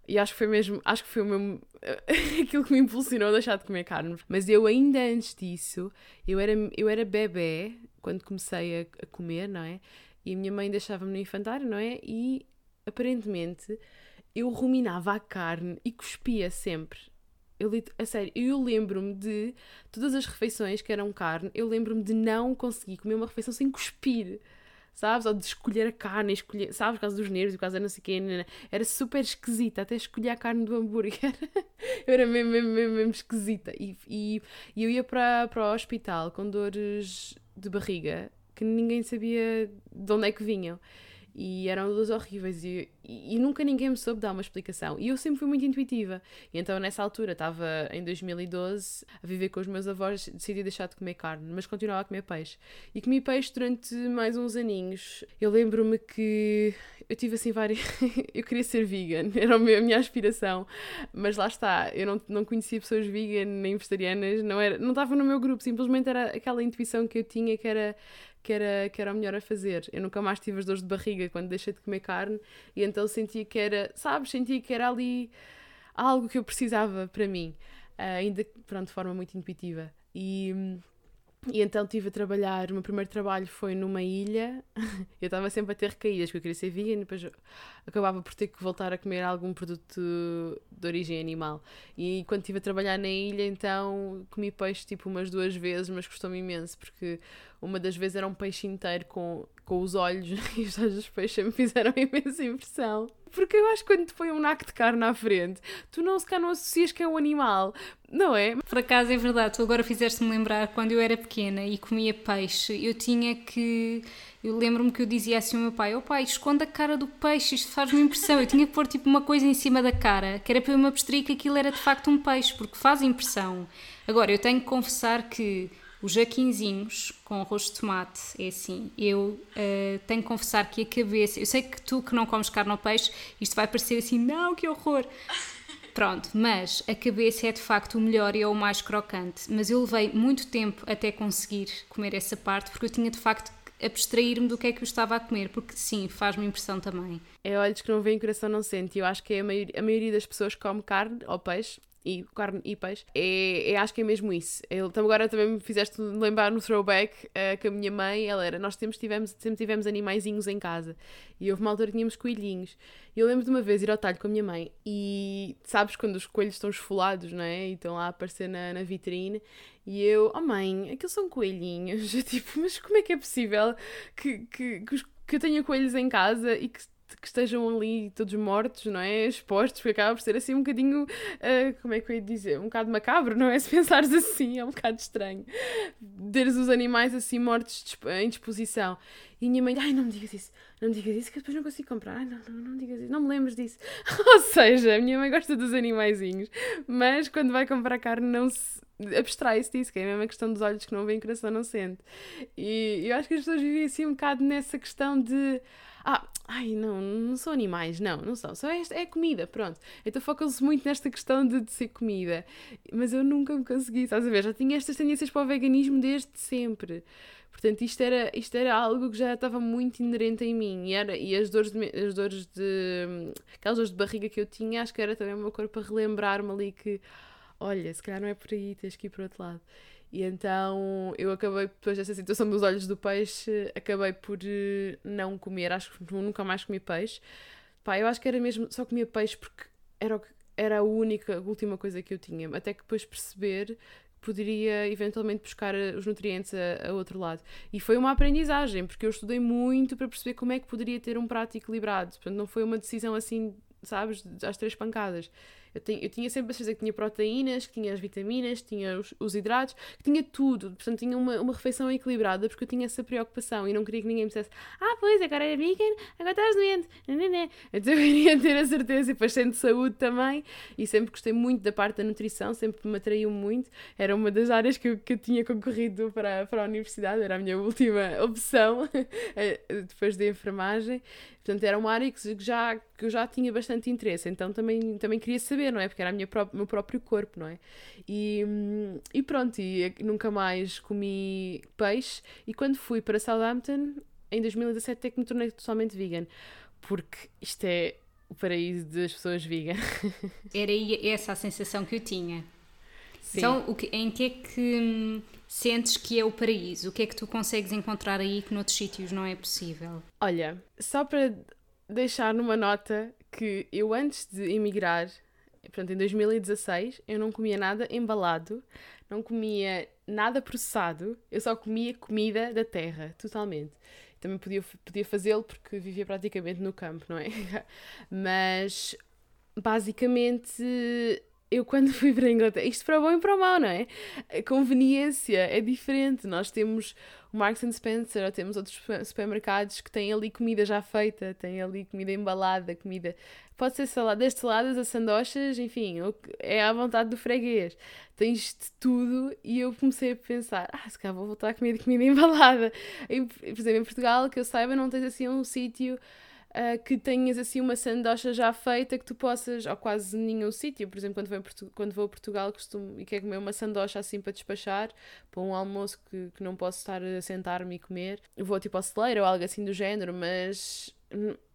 e acho que foi mesmo, acho que foi o mesmo aquilo que me impulsionou a deixar de comer carne. Mas eu ainda antes disso, eu era, eu era bebê quando comecei a, a comer, não é? E a minha mãe deixava-me no infantário, não é? E aparentemente eu ruminava a carne e cuspia sempre. Eu, a sério, eu lembro-me de todas as refeições que eram carne, eu lembro-me de não conseguir comer uma refeição sem cuspir, sabes? Ou de escolher a carne, escolher, sabes? Por causa dos nervos, por causa não sei o quê, era super esquisita, até escolher a carne do hambúrguer, eu era mesmo, mesmo, mesmo, mesmo esquisita. E, e, e eu ia para, para o hospital com dores de barriga que ninguém sabia de onde é que vinham. E eram dores horríveis. E e, e, nunca ninguém me soube dar uma explicação. E eu sempre fui muito intuitiva. E então, nessa altura, estava em 2012 a viver com os meus avós, decidi deixar de comer carne, mas continuava a comer peixe. E comi peixe durante mais uns aninhos. Eu lembro-me que eu tive assim várias. eu queria ser vegan, era a minha aspiração. Mas lá está, eu não, não conhecia pessoas vegan nem vegetarianas, não, era, não estava no meu grupo, simplesmente era aquela intuição que eu tinha que era que era, que era o melhor a fazer. Eu nunca mais tive as dores de barriga quando deixei de comer carne e então sentia que era, sabes, sentia que era ali algo que eu precisava para mim, uh, ainda pronto, de forma muito intuitiva. E, e então estive a trabalhar, o meu primeiro trabalho foi numa ilha, eu estava sempre a ter recaídas, porque eu queria ser vegan depois acabava por ter que voltar a comer algum produto de origem animal. E quando estive a trabalhar na ilha, então comi peixe tipo umas duas vezes, mas custou-me imenso, porque uma das vezes era um peixe inteiro com, com os olhos e os olhos dos peixes me fizeram imensa impressão. Porque eu acho que quando põe um naco de carne à frente, tu não se cá não associas que é um animal, não é? Por acaso é verdade, tu agora fizeste-me lembrar quando eu era pequena e comia peixe, eu tinha que. Eu lembro-me que eu dizia assim ao meu pai: Ó oh, pai, esconde a cara do peixe, isto faz-me impressão. Eu tinha que pôr tipo uma coisa em cima da cara, que era para eu me abstrair que aquilo era de facto um peixe, porque faz impressão. Agora, eu tenho que confessar que os jaquinzinhos com arroz de tomate é assim. Eu uh, tenho que confessar que a cabeça. Eu sei que tu que não comes carne ou peixe, isto vai parecer assim, não, que horror. Pronto, mas a cabeça é de facto o melhor e é o mais crocante. Mas eu levei muito tempo até conseguir comer essa parte porque eu tinha de facto abstrair-me do que é que eu estava a comer, porque sim, faz-me impressão também. É olhos que não veem, coração não sente. Eu acho que é a, maioria, a maioria das pessoas come carne ou peixe e carne e peixe, é, é, acho que é mesmo isso. Eu, agora também me fizeste lembrar no throwback uh, que a minha mãe, ela era, nós sempre tivemos, sempre tivemos animaizinhos em casa e houve uma altura que tínhamos coelhinhos. E eu lembro de uma vez ir ao talho com a minha mãe e sabes quando os coelhos estão esfolados, não é? E estão lá a aparecer na, na vitrine e eu, oh mãe, aqueles são coelhinhos. Eu, tipo, mas como é que é possível que, que, que, os, que eu tenha coelhos em casa e que que estejam ali todos mortos, não é? Expostos, porque acaba por ser assim um bocadinho, uh, como é que eu ia dizer? Um bocado macabro, não é? Se pensares assim, é um bocado estranho. Teres os animais assim mortos em disposição. E a minha mãe, ai, não me digas isso, não me digas isso, que depois não consigo comprar. Ai, não, não, não me digas isso, não me lembres disso. Ou seja, a minha mãe gosta dos animaizinhos, mas quando vai comprar carne não se abstrai-se disso, que é a mesma questão dos olhos que não veem, coração não sente. E eu acho que as pessoas vivem assim um bocado nessa questão de ah, ai, não, não são animais, não, não são, só é, é comida, pronto. Então focam-se muito nesta questão de, de, ser comida. Mas eu nunca me consegui, estás a ver? Já tinha estas tendências para o veganismo desde sempre. Portanto, isto era, isto era algo que já estava muito inerente em mim. E, era, e as dores de. As dores de aquelas dores de barriga que eu tinha, acho que era também o meu corpo a relembrar-me ali que, olha, se calhar não é por aí, tens que ir para outro lado. E então eu acabei, depois dessa situação dos olhos do peixe, acabei por eh, não comer. Acho que nunca mais comi peixe. Pá, eu acho que era mesmo, só comia peixe porque era, era a única, a última coisa que eu tinha. Até que depois perceber poderia eventualmente buscar eh, os nutrientes a, a, outro lado. E foi uma aprendizagem, porque eu estudei muito para perceber como é que poderia ter um prato equilibrado. Portanto, não foi uma decisão assim, sabes, às três pancadas. Eu, tenho, eu tinha sempre a certeza que tinha proteínas, que tinha as vitaminas, que tinha os, os, hidratos, que tinha tudo. Portanto, tinha uma, uma refeição equilibrada porque eu tinha essa preocupação e não queria que ninguém me dissesse ah, pois, agora é vegan, agora estás doente. Então eu queria ter a certeza e depois de saúde também. E sempre gostei muito da parte da nutrição, sempre me atraiu muito. Era uma das áreas que eu, que eu tinha concorrido para, para a universidade, era a minha última opção eh, depois da enfermagem. Portanto, era uma área que já, que eu já tinha bastante interesse, então também, também queria saber, não é? Porque era o pró meu próprio corpo, não é? E, e pronto, e nunca mais comi peixe. E quando fui para Southampton, em 2017, é que me tornei totalmente vegan, porque isto é o paraíso das pessoas vegan. Era essa a sensação que eu tinha. Sim. Então, o que, em que é que hum, sentes que é o paraíso? O que é que tu consegues encontrar aí que noutros sítios não é possível? Olha, só para deixar numa nota que eu antes de emigrar, portanto em 2016, eu não comia nada embalado, não comia nada processado, eu só comia comida da terra, totalmente. Também podia, podia fazê-lo porque vivia praticamente no campo, não é? Mas basicamente eu quando fui para a Inglaterra, isto para o bom e para o mau, não é? A conveniência é diferente. Nós temos o Marks and Spencer ou temos outros supermercados que têm ali comida já feita, têm ali comida embalada, comida. Pode ser salada, desde saladas a sandochas, enfim, é à vontade do freguês. Tens de tudo e eu comecei a pensar, ah, se calhar vou voltar a comer comida embalada. Por exemplo, em Portugal, que eu saiba, não tens assim um sítio uh, que tenhas assim uma sandocha já feita que tu possas, ou quase nenhum sítio, por exemplo, quando vou, quando vou a Portugal costumo, e quero comer uma sandocha assim para despachar, para um almoço que, que não posso estar a sentar-me e comer, vou tipo ao celeiro ou algo assim do género, mas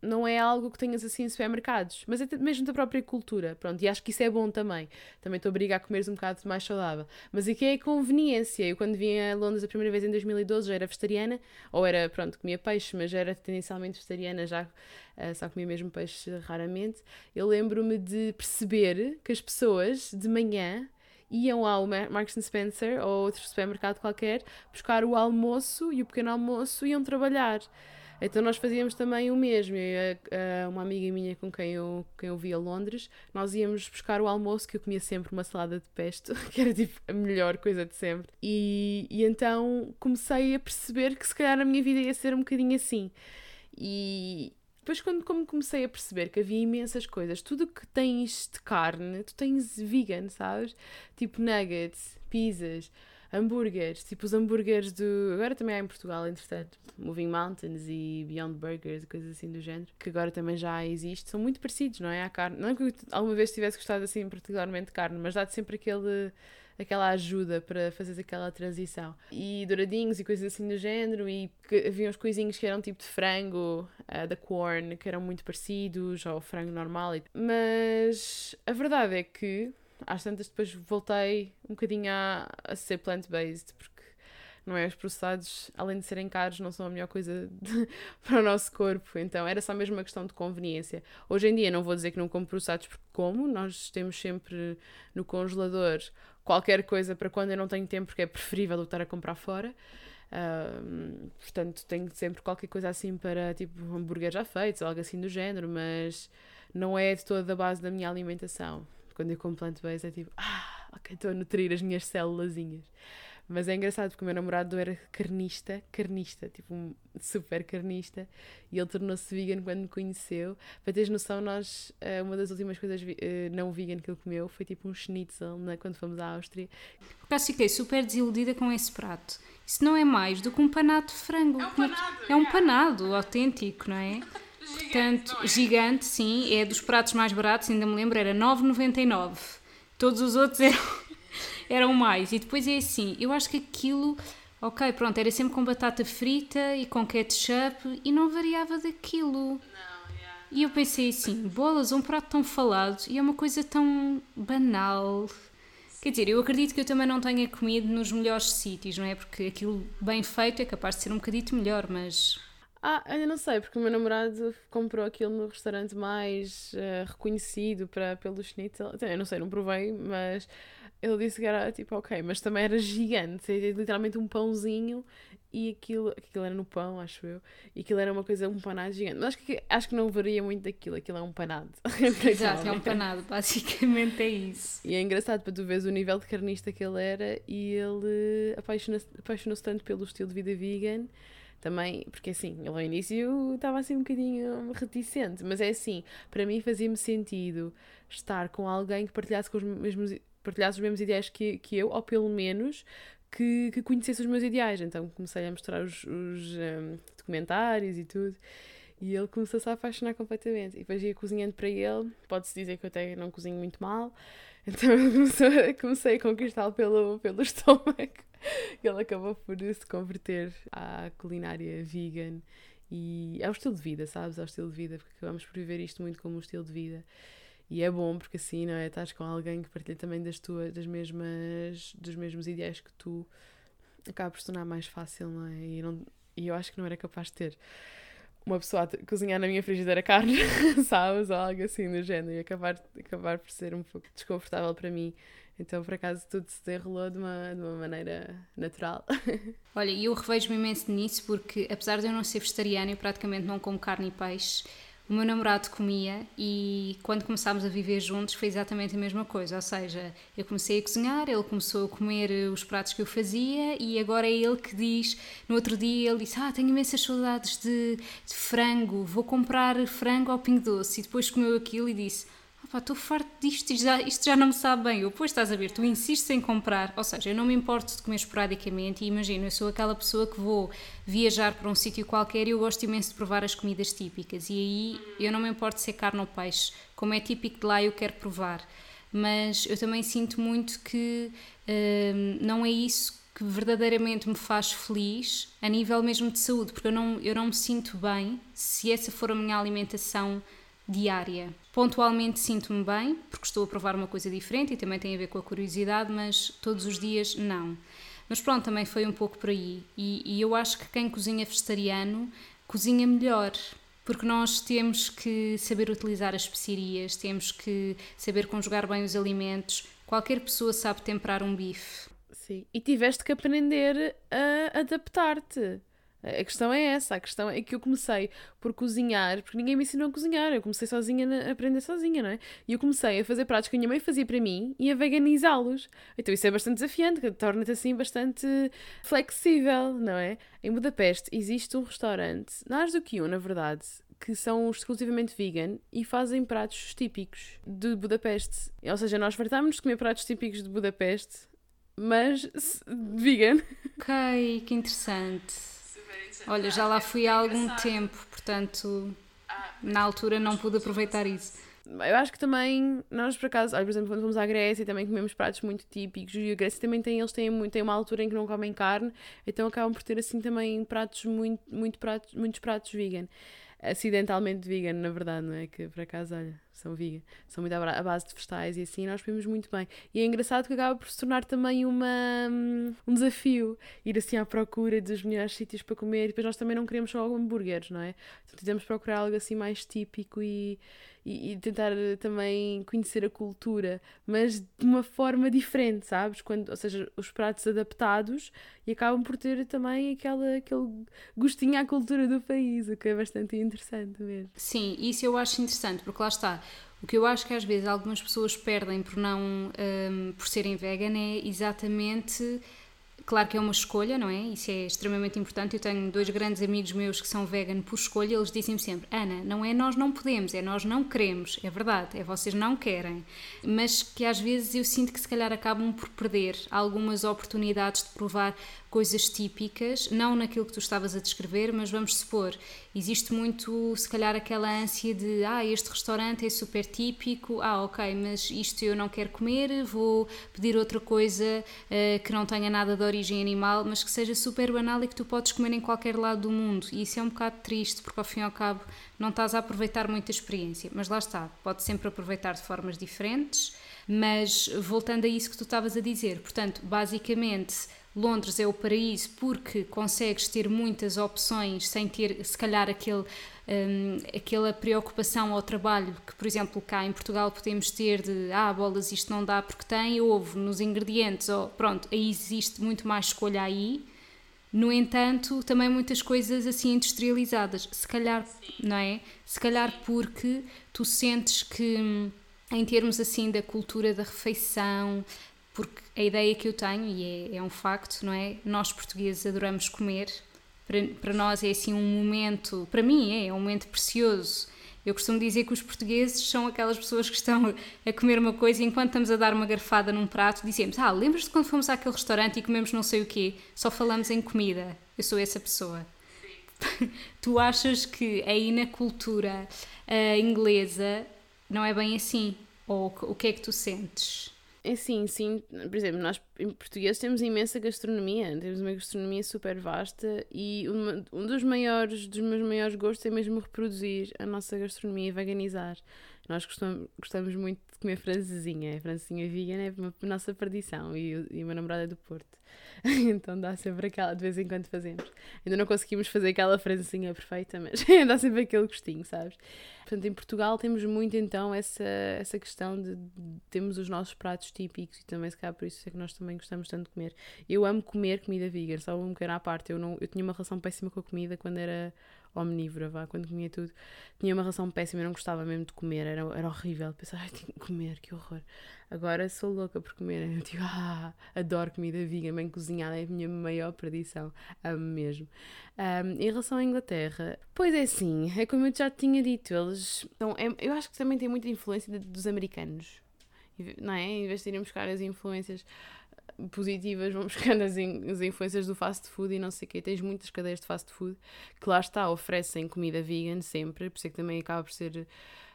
não é algo que tenhas assim em supermercados, mas é mesmo da própria cultura, pronto, e acho que isso é bom também. Também estou a brigar a comeres um bocado mais saudável. Mas aqui é a conveniência. Eu quando vim a Londres a primeira vez em 2012 já era vegetariana, ou era, pronto, comia peixe, mas já era tendencialmente vegetariana, já uh, só comia mesmo peixe raramente. Eu lembro-me de perceber que as pessoas de manhã iam ao Marks Spencer ou outro supermercado qualquer buscar o almoço e o pequeno almoço iam trabalhar. Então nós fazíamos também o mesmo. Eu, uma amiga minha com quem eu, quem eu via Londres, nós íamos buscar o almoço, que eu comia sempre uma salada de pesto, que era tipo a melhor coisa de sempre. E, e então comecei a perceber que se calhar a minha vida ia ser um bocadinho assim. E, depois, quando como comecei a perceber que havia imensas coisas, tudo que tens de carne, tu tens vegan, sabes? Tipo nuggets, pizzas, hambúrgueres, tipo os hambúrgueres do. Agora também há em Portugal, entretanto, Moving Mountains e Beyond Burgers e coisas assim do género, que agora também já existe, são muito parecidos, não é? À carne. Não é que eu alguma vez tivesse gostado assim, particularmente de carne, mas dá-te sempre aquele aquela ajuda para fazer aquela transição. E douradinhos e coisas assim do género, e havia uns coisinhos que eram tipo de frango, uh, da corn, que eram muito parecidos, ou frango normal. Mas a verdade é que às tantas depois voltei um bocadinho a, a ser plant-based, porque não é? Os processados, além de serem caros, não são a melhor coisa de, para o nosso corpo. Então era só mesmo uma questão de conveniência. Hoje em dia não vou dizer que não como processados porque como, nós temos sempre no congelador qualquer coisa para quando eu não tenho tempo, porque é preferível estar a comprar fora. Portanto, tenho sempre qualquer coisa assim para tipo hambúrguer já feitos, algo assim do género, mas não é de toda a base da minha alimentação quando eu como plant-based é tipo, ah, ok, estou a nutrir as minhas célulazinhas. Mas é engraçado porque o meu namorado era carnista, carnista, tipo um super carnista, e ele tornou-se vegan quando me conheceu. Para teres noção, nós, eh, uma das últimas coisas eh, não vegan que ele comeu foi tipo um schnitzel né, quando fomos à Áustria. Por acaso fiquei super desiludida com esse prato. Isso não é mais do que um panado de frango. É um panado, é um panado autêntico, não é? Portanto, gigante, sim, é dos pratos mais baratos, ainda me lembro, era 9,99. Todos os outros eram, eram mais. E depois é assim, eu acho que aquilo, ok, pronto, era sempre com batata frita e com ketchup e não variava daquilo. E eu pensei assim, bolas, um prato tão falado e é uma coisa tão banal. Quer dizer, eu acredito que eu também não tenha comido nos melhores sítios, não é? Porque aquilo bem feito é capaz de ser um bocadito melhor, mas ah, ainda não sei, porque o meu namorado comprou aquilo no restaurante mais uh, reconhecido para, pelo schnitzel. Eu não sei, não provei, mas ele disse que era tipo, ok, mas também era gigante. Era literalmente um pãozinho e aquilo, aquilo era no pão, acho eu, e aquilo era uma coisa, um panado gigante. Mas acho que, acho que não varia muito daquilo, aquilo é um panado. Exato, é um panado, basicamente é isso. E é engraçado para tu veres o nível de carnista que ele era e ele apaixonou-se apaixonou tanto pelo estilo de vida vegan também, porque assim, ele ao início estava assim um bocadinho reticente, mas é assim, para mim fazia-me sentido estar com alguém que partilhasse, com os mesmos, partilhasse os mesmos ideais que, que eu, ou pelo menos que, que conhecesse os meus ideais. Então comecei a mostrar os, os um, documentários e tudo. E ele começou-se a apaixonar completamente. E depois ia cozinhando para ele. Pode-se dizer que eu até não cozinho muito mal. Então comecei a conquistá-lo pelo, pelo estômago. ele acabou por se converter à culinária vegan e é o estilo de vida, sabes? É o estilo de vida, porque acabamos por viver isto muito como um estilo de vida. E é bom porque assim, não é? Estás com alguém que partilha também das tuas, das mesmas, dos mesmos ideais que tu, acaba por se tornar mais fácil, não é? E, não, e eu acho que não era capaz de ter uma pessoa a cozinhar na minha frigideira carne, sabes? Ou algo assim do género, e acabar, acabar por ser um pouco desconfortável para mim então, por acaso, tudo se desenrolou de uma, de uma maneira natural. Olha, e eu revejo-me imenso nisso porque, apesar de eu não ser vegetariana, eu praticamente não como carne e peixe. o meu namorado comia e quando começámos a viver juntos foi exatamente a mesma coisa. Ou seja, eu comecei a cozinhar, ele começou a comer os pratos que eu fazia e agora é ele que diz. No outro dia ele disse: Ah, tenho imensas saudades de, de frango, vou comprar frango ao Pingo Doce. E depois comeu aquilo e disse estou farto disto, isto já, isto já não me sabe bem. Eu, pois estás a ver, tu insistes em comprar, ou seja, eu não me importo de comer esporadicamente e imagina, eu sou aquela pessoa que vou viajar para um sítio qualquer e eu gosto imenso de provar as comidas típicas e aí eu não me importo de ser carne ou peixe, como é típico de lá eu quero provar. Mas eu também sinto muito que hum, não é isso que verdadeiramente me faz feliz a nível mesmo de saúde, porque eu não, eu não me sinto bem se essa for a minha alimentação diária. Pontualmente sinto-me bem, porque estou a provar uma coisa diferente e também tem a ver com a curiosidade, mas todos os dias não. Mas pronto, também foi um pouco por aí. E, e eu acho que quem cozinha vegetariano cozinha melhor, porque nós temos que saber utilizar as especiarias, temos que saber conjugar bem os alimentos. Qualquer pessoa sabe temperar um bife. Sim, e tiveste que aprender a adaptar-te. A questão é essa, a questão é que eu comecei por cozinhar, porque ninguém me ensinou a cozinhar, eu comecei sozinha a aprender sozinha, não é? E eu comecei a fazer pratos que a minha mãe fazia para mim e a veganizá-los. Então isso é bastante desafiante, torna-te assim bastante flexível, não é? Em Budapeste existe um restaurante, mais do que um, na verdade, que são exclusivamente vegan e fazem pratos típicos de Budapeste. Ou seja, nós fartámos de comer pratos típicos de Budapeste, mas vegan. Ok, que interessante. Olha, já lá fui há algum tempo, portanto, na altura não pude aproveitar isso. Eu acho que também, nós por acaso, olha, por exemplo, quando fomos à Grécia também comemos pratos muito típicos e a Grécia também tem, eles têm, têm uma altura em que não comem carne, então acabam por ter assim também pratos, muito, muito pratos, muitos pratos vegan acidentalmente vegan, na verdade, não é? Que por acaso, olha, são vegan, são muito à base de vegetais e assim, nós comemos muito bem. E é engraçado que acaba por se tornar também uma, um desafio ir assim à procura dos melhores sítios para comer. E depois nós também não queremos só hambúrgueres, não é? Então tentamos procurar algo assim mais típico e, e, e, tentar também conhecer a cultura, mas de uma forma diferente, sabes? Quando, ou seja, os pratos adaptados e acabam por ter também aquela, aquele gostinho à cultura do país, o que é bastante interessante mesmo. Sim, isso eu acho interessante, porque lá está. O que eu acho que às vezes algumas pessoas perdem por não um, por serem vegan é exatamente Claro que é uma escolha, não é? Isso é extremamente importante. Eu tenho dois grandes amigos meus que são vegan por escolha. Eles dizem-me sempre: Ana, não é nós não podemos, é nós não queremos. É verdade, é vocês não querem. Mas que às vezes eu sinto que se calhar acabam por perder algumas oportunidades de provar coisas típicas, não naquilo que tu estavas a descrever, mas vamos supor, existe muito, se calhar, aquela ânsia de ah, este restaurante é super típico, ah, ok, mas isto eu não quero comer, vou pedir outra coisa uh, que não tenha nada de origem animal, mas que seja super banal e que tu podes comer em qualquer lado do mundo. E isso é um bocado triste, porque ao fim e ao cabo não estás a aproveitar muita experiência. Mas lá está, pode sempre aproveitar de formas diferentes. Mas voltando a isso que tu estavas a dizer, portanto, basicamente Londres é o paraíso porque consegues ter muitas opções sem ter, se calhar, aquele, um, aquela preocupação ao trabalho que, por exemplo, cá em Portugal podemos ter de ah, bolas, isto não dá porque tem ovo nos ingredientes, ou pronto, aí existe muito mais escolha aí. No entanto, também muitas coisas assim industrializadas, se calhar, não é? Se calhar porque tu sentes que hum, em termos assim da cultura da refeição, porque a ideia que eu tenho, e é, é um facto, não é? Nós portugueses adoramos comer, para, para nós é assim um momento, para mim é, é um momento precioso. Eu costumo dizer que os portugueses são aquelas pessoas que estão a comer uma coisa e enquanto estamos a dar uma garfada num prato dizemos: Ah, lembras-te quando fomos àquele restaurante e comemos não sei o quê? Só falamos em comida. Eu sou essa pessoa. tu achas que aí na cultura uh, inglesa não é bem assim? Ou o que é que tu sentes? É sim, sim. Por exemplo, nós em português temos imensa gastronomia, temos uma gastronomia super vasta e uma, um dos maiores, dos meus maiores gostos é mesmo reproduzir a nossa gastronomia e veganizar. Nós gostamos, gostamos muito de comer francesinha, francesinha vegan é a nossa perdição e, e o meu namorado é do Porto. então dá sempre aquela, de vez em quando fazemos. Ainda não conseguimos fazer aquela francesinha perfeita, mas dá sempre aquele gostinho, sabes? Portanto, em Portugal temos muito então essa, essa questão de, de temos os nossos pratos típicos e também se calhar por isso é que nós também gostamos tanto de comer. Eu amo comer comida vegan, só um bocadinho à parte. Eu, não, eu tinha uma relação péssima com a comida quando era omnívora, vá, quando comia tudo, tinha uma relação péssima, eu não gostava mesmo de comer, era, era horrível. Pensava, ai, tenho que comer, que horror. Agora sou louca por comer, eu digo, ah, adoro comida vegan, bem cozinhada, é a minha maior perdição, amo mesmo. Um, em relação à Inglaterra, pois é sim, é como eu já tinha dito, eles. Então, é, eu acho que também tem muita influência de, dos americanos, não é? Em vez de irem buscar as influências positivas, vão buscando as, in, as influências do fast food e não sei o quê. Tens muitas cadeias de fast food que lá está, oferecem comida vegan sempre, por isso é que também acaba por ser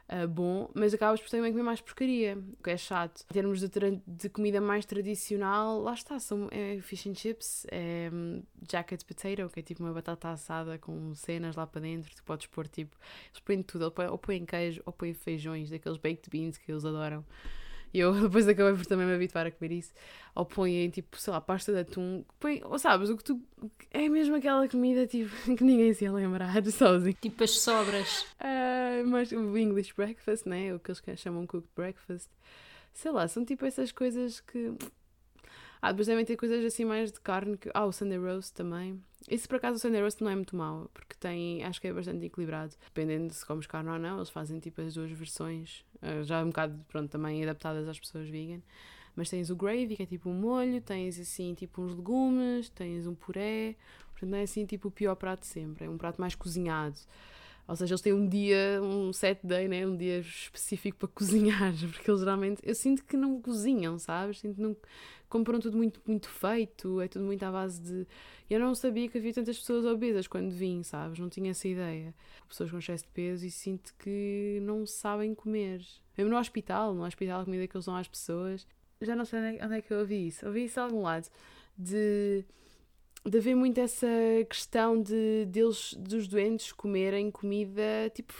uh, bom, mas acabas por também comer mais porcaria, o que é chato. Em termos de, de comida mais tradicional, lá está, são é fish and chips, é um, jacket potato, que é tipo uma batata assada com cenas lá para dentro, tu podes pôr tipo, eles põem tudo, ou põem queijo, ou põem feijões, daqueles baked beans que eles adoram. E eu depois acabei por também me habituar a comer isso. Ou põem tipo, sei lá, pasta de atum. Põe, ou sabes, o que tu. É mesmo aquela comida tipo, que ninguém se ia lembrar, sozinho. Tipo as sobras. Uh, mas o English breakfast, né? O que eles chamam cooked breakfast. Sei lá, são tipo essas coisas que. Ah, depois devem ter coisas assim mais de carne. Que... Ah, o Sunday roast também. Isso por acaso o Sunday roast não é muito mau, porque tem, acho que é bastante equilibrado. Dependendo de se comes carne ou não, eles fazem tipo as duas versões, já um bocado, pronto, também adaptadas às pessoas vegan. Mas tens o gravy, que é tipo um molho, tens assim tipo uns legumes, tens um puré, portanto não é assim tipo o pior prato sempre, é um prato mais cozinhado. Ou seja, eles têm um dia, um set day, né? um dia específico para cozinhar, porque eles geralmente, eu sinto que não cozinham, sabes? Sinto que não compram tudo muito, muito feito, é tudo muito à base de. Eu não sabia que havia tantas pessoas obesas quando vim, sabes? Não tinha essa ideia. Pessoas com excesso de peso e sinto que não sabem comer. Mesmo no hospital, no hospital, a comida que eles dão às pessoas. Já não sei onde é, é que eu ouvi isso. Ouvi isso de algum lado. De de haver muito essa questão de deles, dos doentes comerem comida tipo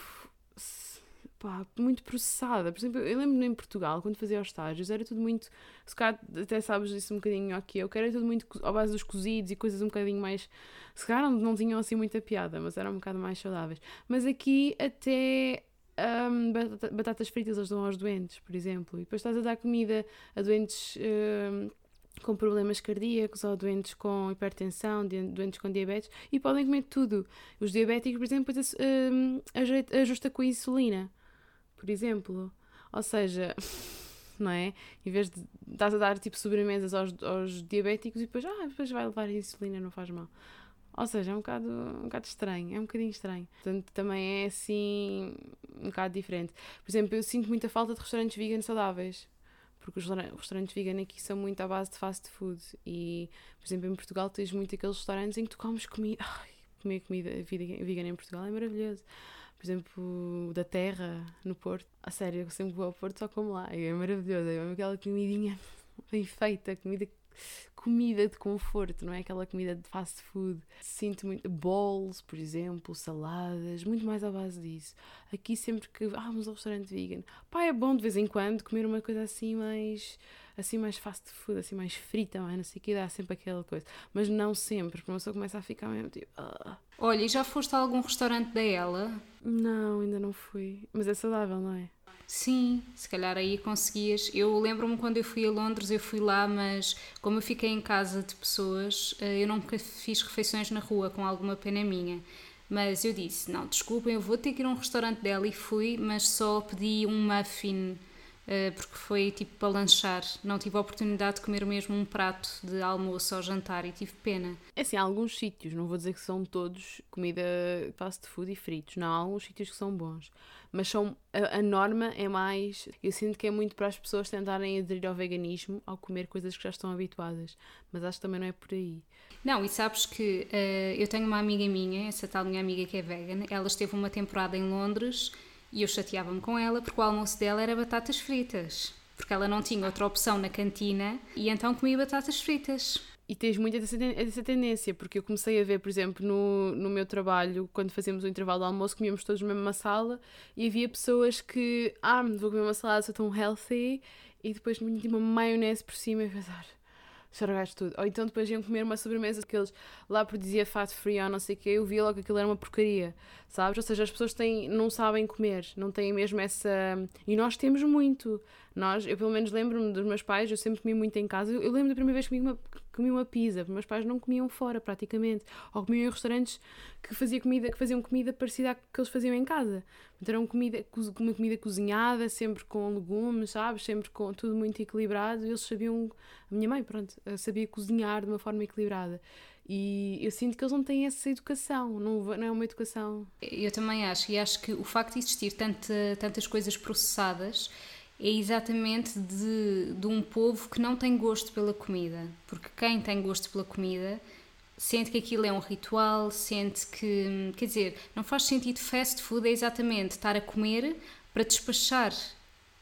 pá, muito processada. Por exemplo, eu lembro-me em Portugal, quando fazia os estágios, era tudo muito. Se calhar até sabes disso um bocadinho aqui, eu que era tudo muito à base dos cozidos e coisas um bocadinho mais. Se calhar não, não tinham assim muita piada, mas eram um bocado mais saudáveis. Mas aqui até. Um, batatas fritas eles dão aos doentes, por exemplo, e depois estás a dar comida a doentes um, com problemas cardíacos ou doentes com hipertensão, doentes com diabetes, e podem comer tudo. Os diabéticos, por exemplo, um, ajusta com a insulina, por exemplo. Ou seja, não é? Em vez de estás a dar tipo sobremesas aos, aos diabéticos e depois, ah, depois vai levar a insulina, não faz mal. Ou seja, é um bocado, um bocado estranho, é um bocadinho estranho. Portanto, também é assim, um bocado diferente. Por exemplo, eu sinto muita falta de restaurantes veganos saudáveis porque os restaurantes veganos aqui são muito à base de fast food e, por exemplo, em Portugal tens muito aqueles restaurantes em que tu comes comida. Ai, comer comida vegana em Portugal é maravilhoso. Por exemplo, da Terra, no Porto. A sério, eu sempre vou ao Porto só como lá. É maravilhoso. É aquela comidinha bem feita, comida comida de conforto, não é aquela comida de fast food. Sinto muito. Bowls, por exemplo, saladas, muito mais à base disso. Aqui sempre que. Ah, vamos ao restaurante vegan. Pá, é bom de vez em quando comer uma coisa assim mais. Assim mais fast food, assim mais frita, mais não sei o que, dá sempre aquela coisa. Mas não sempre, porque uma pessoa começa a ficar mesmo tipo. Uh. Olha, e já foste a algum restaurante da Ela? Não, ainda não fui. Mas é saudável, não é? Sim, se calhar aí conseguias. Eu lembro-me quando eu fui a Londres, eu fui lá, mas como eu fiquei em casa de pessoas, eh, eu nunca fiz refeições na rua, com alguma pena minha. Mas eu disse: não, desculpem, eu vou ter que ir a um restaurante dela e fui, mas só pedi um muffin eh, porque foi tipo para lanchar. Não tive a oportunidade de comer mesmo um prato de almoço ou jantar e tive pena. É assim, há alguns sítios, não vou dizer que são todos comida fast food e fritos, não, há alguns sítios que são bons, mas são, a, a, norma é mais. Eu sinto que é muito para as pessoas tentarem aderir ao veganismo ao comer coisas que já estão habituadas, mas acho que também não é por aí. Não, e sabes que uh, eu tenho uma amiga minha, essa tal minha amiga que é vegan, ela esteve uma temporada em Londres e eu chateava-me com ela porque o almoço dela era batatas fritas. Porque ela não tinha outra opção na cantina e então comia batatas fritas. E tens muito essa tendência, porque eu comecei a ver, por exemplo, no, no meu trabalho, quando fazíamos o intervalo do almoço, comíamos todos na mesma sala e havia pessoas que, ah, vou comer uma salada, sou tão healthy, e depois me uma maionese por cima e pensar, estragaste tudo. Ou então depois iam comer uma sobremesa que eles lá por dizia fat free ou não sei o quê, eu via logo que aquilo era uma porcaria, sabes? Ou seja, as pessoas têm, não sabem comer, não têm mesmo essa. E nós temos muito. Nós, eu pelo menos lembro-me dos meus pais, eu sempre comi muito em casa. Eu, eu lembro da primeira vez que comi uma, comi uma pizza, os meus pais não comiam fora praticamente, ou comiam em restaurantes que, comida, que faziam comida parecida à que eles faziam em casa. Então uma comida, uma comida cozinhada, sempre com legumes, sabes? Sempre com tudo muito equilibrado. Eles sabiam, a minha mãe, pronto, sabia cozinhar de uma forma equilibrada. E eu sinto que eles não têm essa educação, não, é uma educação. Eu também acho, e acho que o facto de existir tanta, tantas coisas processadas é exatamente de, de um povo que não tem gosto pela comida. Porque quem tem gosto pela comida sente que aquilo é um ritual, sente que. Quer dizer, não faz sentido fast food, é exatamente estar a comer para despachar,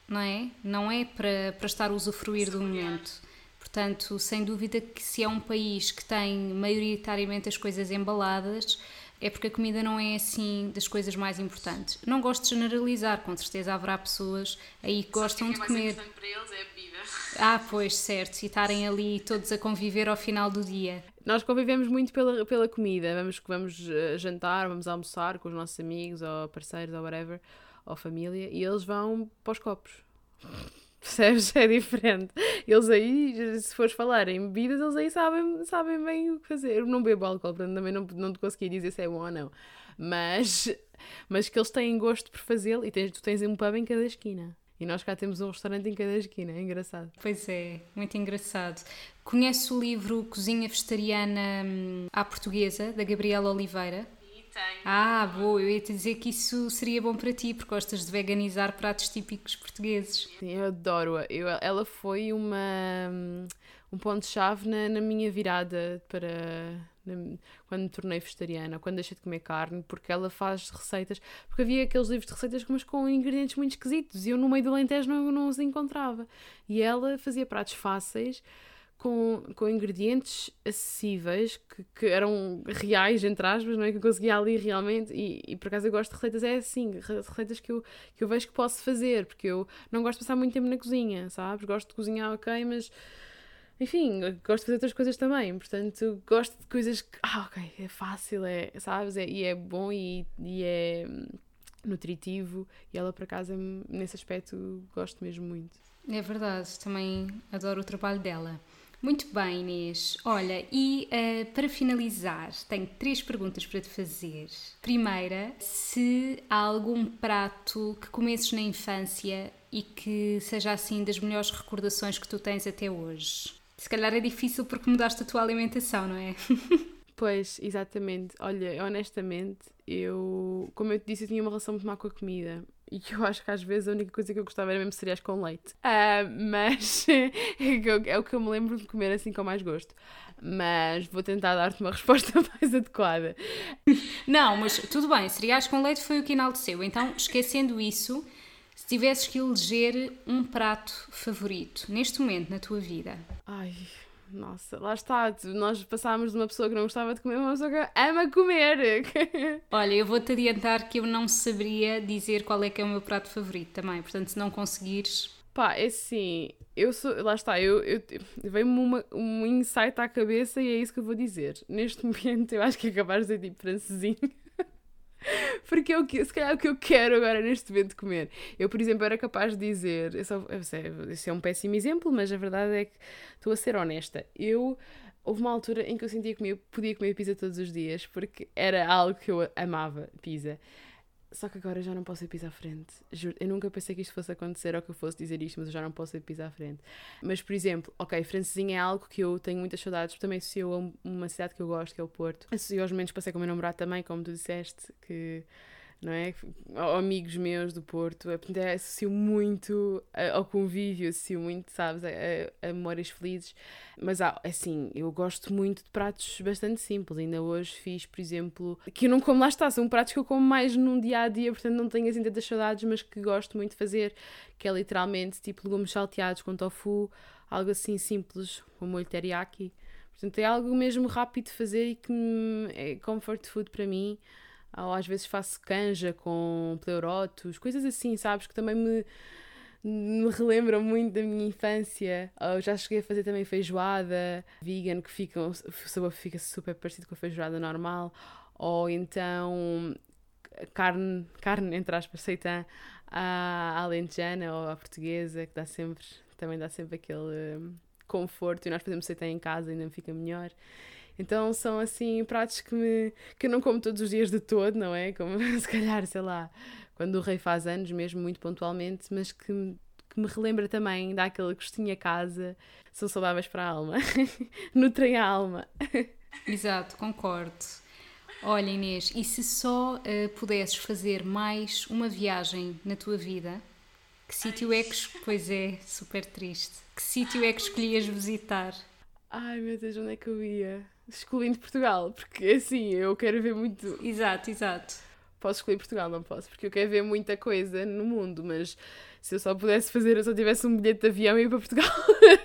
não é? Não é para, para estar a usufruir do momento. Portanto, sem dúvida que se é um país que tem maioritariamente as coisas embaladas, é porque a comida não é assim das coisas mais importantes. Não gosto de generalizar, com certeza haverá pessoas aí que gostam que de comer. para eles é a bebida. Ah, pois, certo, e estarem ali todos a conviver ao final do dia. Nós convivemos muito pela, pela comida, vamos, vamos uh, jantar, vamos almoçar com os nossos amigos ou parceiros ou whatever, ou família, e eles vão para os copos. Percebes? É diferente. Eles aí, se fores falar em bebidas, eles aí sabem, sabem bem o que fazer. Eu não bebo álcool, portanto também não, não te consegui dizer se é bom ou não. Mas, mas que eles têm gosto por fazê-lo e tens, tu tens um pub em cada esquina. E nós cá temos um restaurante em cada esquina, é engraçado. Pois é, muito engraçado. Conhece o livro Cozinha Vegetariana hum, à Portuguesa, da Gabriela Oliveira? Tenho. Ah, boa, eu ia te dizer que isso seria bom para ti, porque gostas de veganizar pratos típicos portugueses. Sim, eu adoro-a. ela foi uma, um ponto-chave na, na minha virada para. Quando me tornei vegetariana, quando deixei de comer carne, porque ela faz receitas. Porque havia aqueles livros de receitas, mas com ingredientes muito esquisitos e eu no meio do Alentejo não, não os encontrava. E ela fazia pratos fáceis com, com ingredientes acessíveis que, que eram reais, entre aspas, não é? Que eu conseguia ali realmente. E, e por acaso eu gosto de receitas, é assim, receitas que eu, que eu vejo que posso fazer, porque eu não gosto de passar muito tempo na cozinha, sabes? Gosto de cozinhar, ok, mas. Enfim, gosto de fazer outras coisas também, portanto, gosto de coisas que. Ah, ok, é fácil, é, sabes? É, e é bom e, e é nutritivo. E ela, por acaso, nesse aspecto, gosto mesmo muito. É verdade, também adoro o trabalho dela. Muito bem, Inês. Olha, e uh, para finalizar, tenho três perguntas para te fazer. Primeira, se há algum prato que comeces na infância e que seja assim das melhores recordações que tu tens até hoje. Se calhar é difícil porque mudaste a tua alimentação, não é? Pois, exatamente. Olha, honestamente, eu, como eu te disse, eu tinha uma relação muito má com a comida e que eu acho que às vezes a única coisa que eu gostava era mesmo cereais com leite. Uh, mas é o que eu me lembro de comer assim com mais gosto. Mas vou tentar dar-te uma resposta mais adequada. Não, mas tudo bem, cereais com leite foi o que enalteceu. Então, esquecendo isso, se tivesses que eleger um prato favorito neste momento na tua vida. Ai, nossa, lá está, nós passámos de uma pessoa que não gostava de comer uma pessoa que ama comer. Olha, eu vou-te adiantar que eu não saberia dizer qual é que é o meu prato favorito também, portanto, se não conseguires. Pá, é assim, eu sou, lá está, eu, eu, veio-me um insight à cabeça e é isso que eu vou dizer. Neste momento, eu acho que é capaz de ser tipo francesinho. Porque que, se calhar o que eu quero agora neste momento comer. Eu, por exemplo, era capaz de dizer, eu só, eu sei, isso é um péssimo exemplo, mas a verdade é que estou a ser honesta. Eu houve uma altura em que eu sentia que eu podia comer pizza todos os dias, porque era algo que eu amava, pizza. Só que agora eu já não posso ir pisa à frente. Juro, eu nunca pensei que isto fosse acontecer ou que eu fosse dizer isto, mas eu já não posso ir pisa à frente. Mas, por exemplo, ok, francesinha é algo que eu tenho muitas saudades, também associou a uma cidade que eu gosto, que é o Porto. Associou aos momentos que passei com o meu namorado também, como tu disseste, que não é? Amigos meus do Porto, associo muito ao convívio, associo muito, sabes, a, a, memórias felizes. Mas ah, assim, eu gosto muito de pratos bastante simples. Ainda hoje fiz, por exemplo, que eu não como lá está, são pratos que eu como mais num dia a dia, portanto não tenho assim tantas saudades, mas que gosto muito de fazer, que é literalmente tipo legumes salteados com tofu, algo assim simples, com molho teriyaki. Portanto, é algo mesmo rápido de fazer e que é comfort food para mim ou às vezes faço canja com pleurotos, coisas assim, sabes? Que também me, me relembram muito da minha infância. Eu já cheguei a fazer também feijoada vegan, que fica, o sabor fica super parecido com a feijoada normal. Ou então carne, carne entre aspas, seitã à alentejana ou à portuguesa, que dá sempre, também dá sempre aquele um, conforto. E nós fazemos seitã em casa, ainda fica melhor. Então são assim pratos que, me, que eu não como todos os dias de todo, não é? Como se calhar, sei lá, quando o rei faz anos, mesmo muito pontualmente, mas que, que me relembra também daquele gostinho a casa, são saudáveis para a alma, nutrem a alma. Exato, concordo. Olha Inês, e se só uh, pudesses fazer mais uma viagem na tua vida, que sítio é que. Pois é, super triste. Que sítio é que escolhias visitar? Ai meu Deus, onde é que eu ia? Excluindo Portugal, porque assim, eu quero ver muito. Exato, exato. Posso excluir Portugal, não posso, porque eu quero ver muita coisa no mundo, mas se eu só pudesse fazer, eu só tivesse um bilhete de avião e ir para Portugal.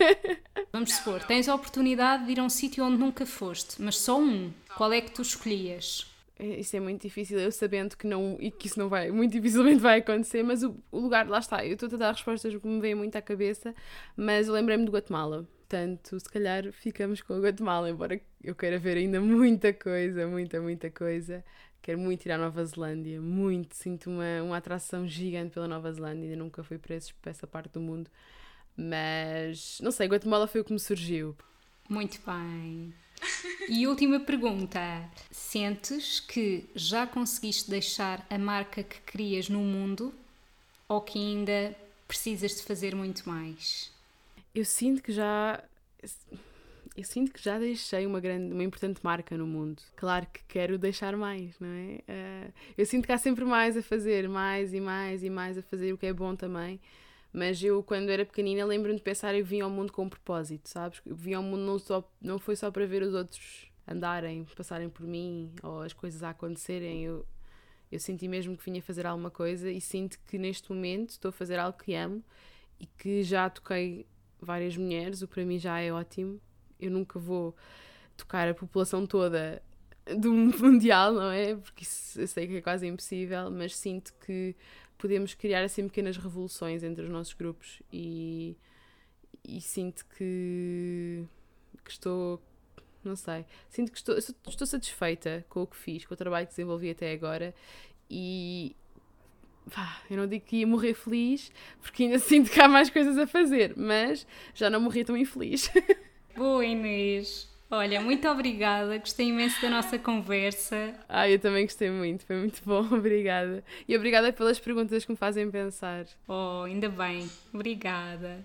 Vamos supor, tens a oportunidade de ir a um sítio onde nunca foste, mas só um. Qual é que tu escolhias? É, isso é muito difícil, eu sabendo que não e que isso não vai, muito dificilmente vai acontecer, mas o, o lugar, lá está, eu estou a dar respostas que me vêm muito à cabeça, mas eu lembrei-me do Guatemala. Portanto, se calhar ficamos com o Guatemala, embora eu queira ver ainda muita coisa, muita, muita coisa. Quero muito ir à Nova Zelândia, muito. Sinto uma, uma atração gigante pela Nova Zelândia, ainda nunca fui para, esses, para essa parte do mundo. Mas, não sei, Guatemala foi o que me surgiu. Muito bem. E última pergunta: sentes que já conseguiste deixar a marca que querias no mundo ou que ainda precisas de fazer muito mais? Eu sinto que já eu sinto que já deixei uma grande, uma importante marca no mundo. Claro que quero deixar mais, não é? Uh, eu sinto que há sempre mais a fazer, mais e mais e mais a fazer, o que é bom também. Mas eu, quando era pequenina, lembro-me de pensar eu vim ao mundo com um propósito, sabes? Eu vim ao mundo não, só, não foi só para ver os outros andarem, passarem por mim ou as coisas a acontecerem. Eu, eu senti mesmo que vinha fazer alguma coisa e sinto que neste momento estou a fazer algo que amo e que já toquei várias mulheres, o que para mim já é ótimo. Eu nunca vou tocar a população toda do mundial, não é? Porque isso eu sei que é quase impossível, mas sinto que podemos criar assim pequenas revoluções entre os nossos grupos e, e sinto que, que estou não sei, sinto que estou, estou satisfeita com o que fiz, com o trabalho que desenvolvi até agora e pá, eu não digo que ia morrer feliz porque ainda sinto que há mais coisas a fazer, mas já não morri tão infeliz. Boa Inês! Olha, muito obrigada, gostei imenso da nossa conversa. Ah, eu também gostei muito, foi muito bom, obrigada. E obrigada pelas perguntas que me fazem pensar. Oh, ainda bem, obrigada.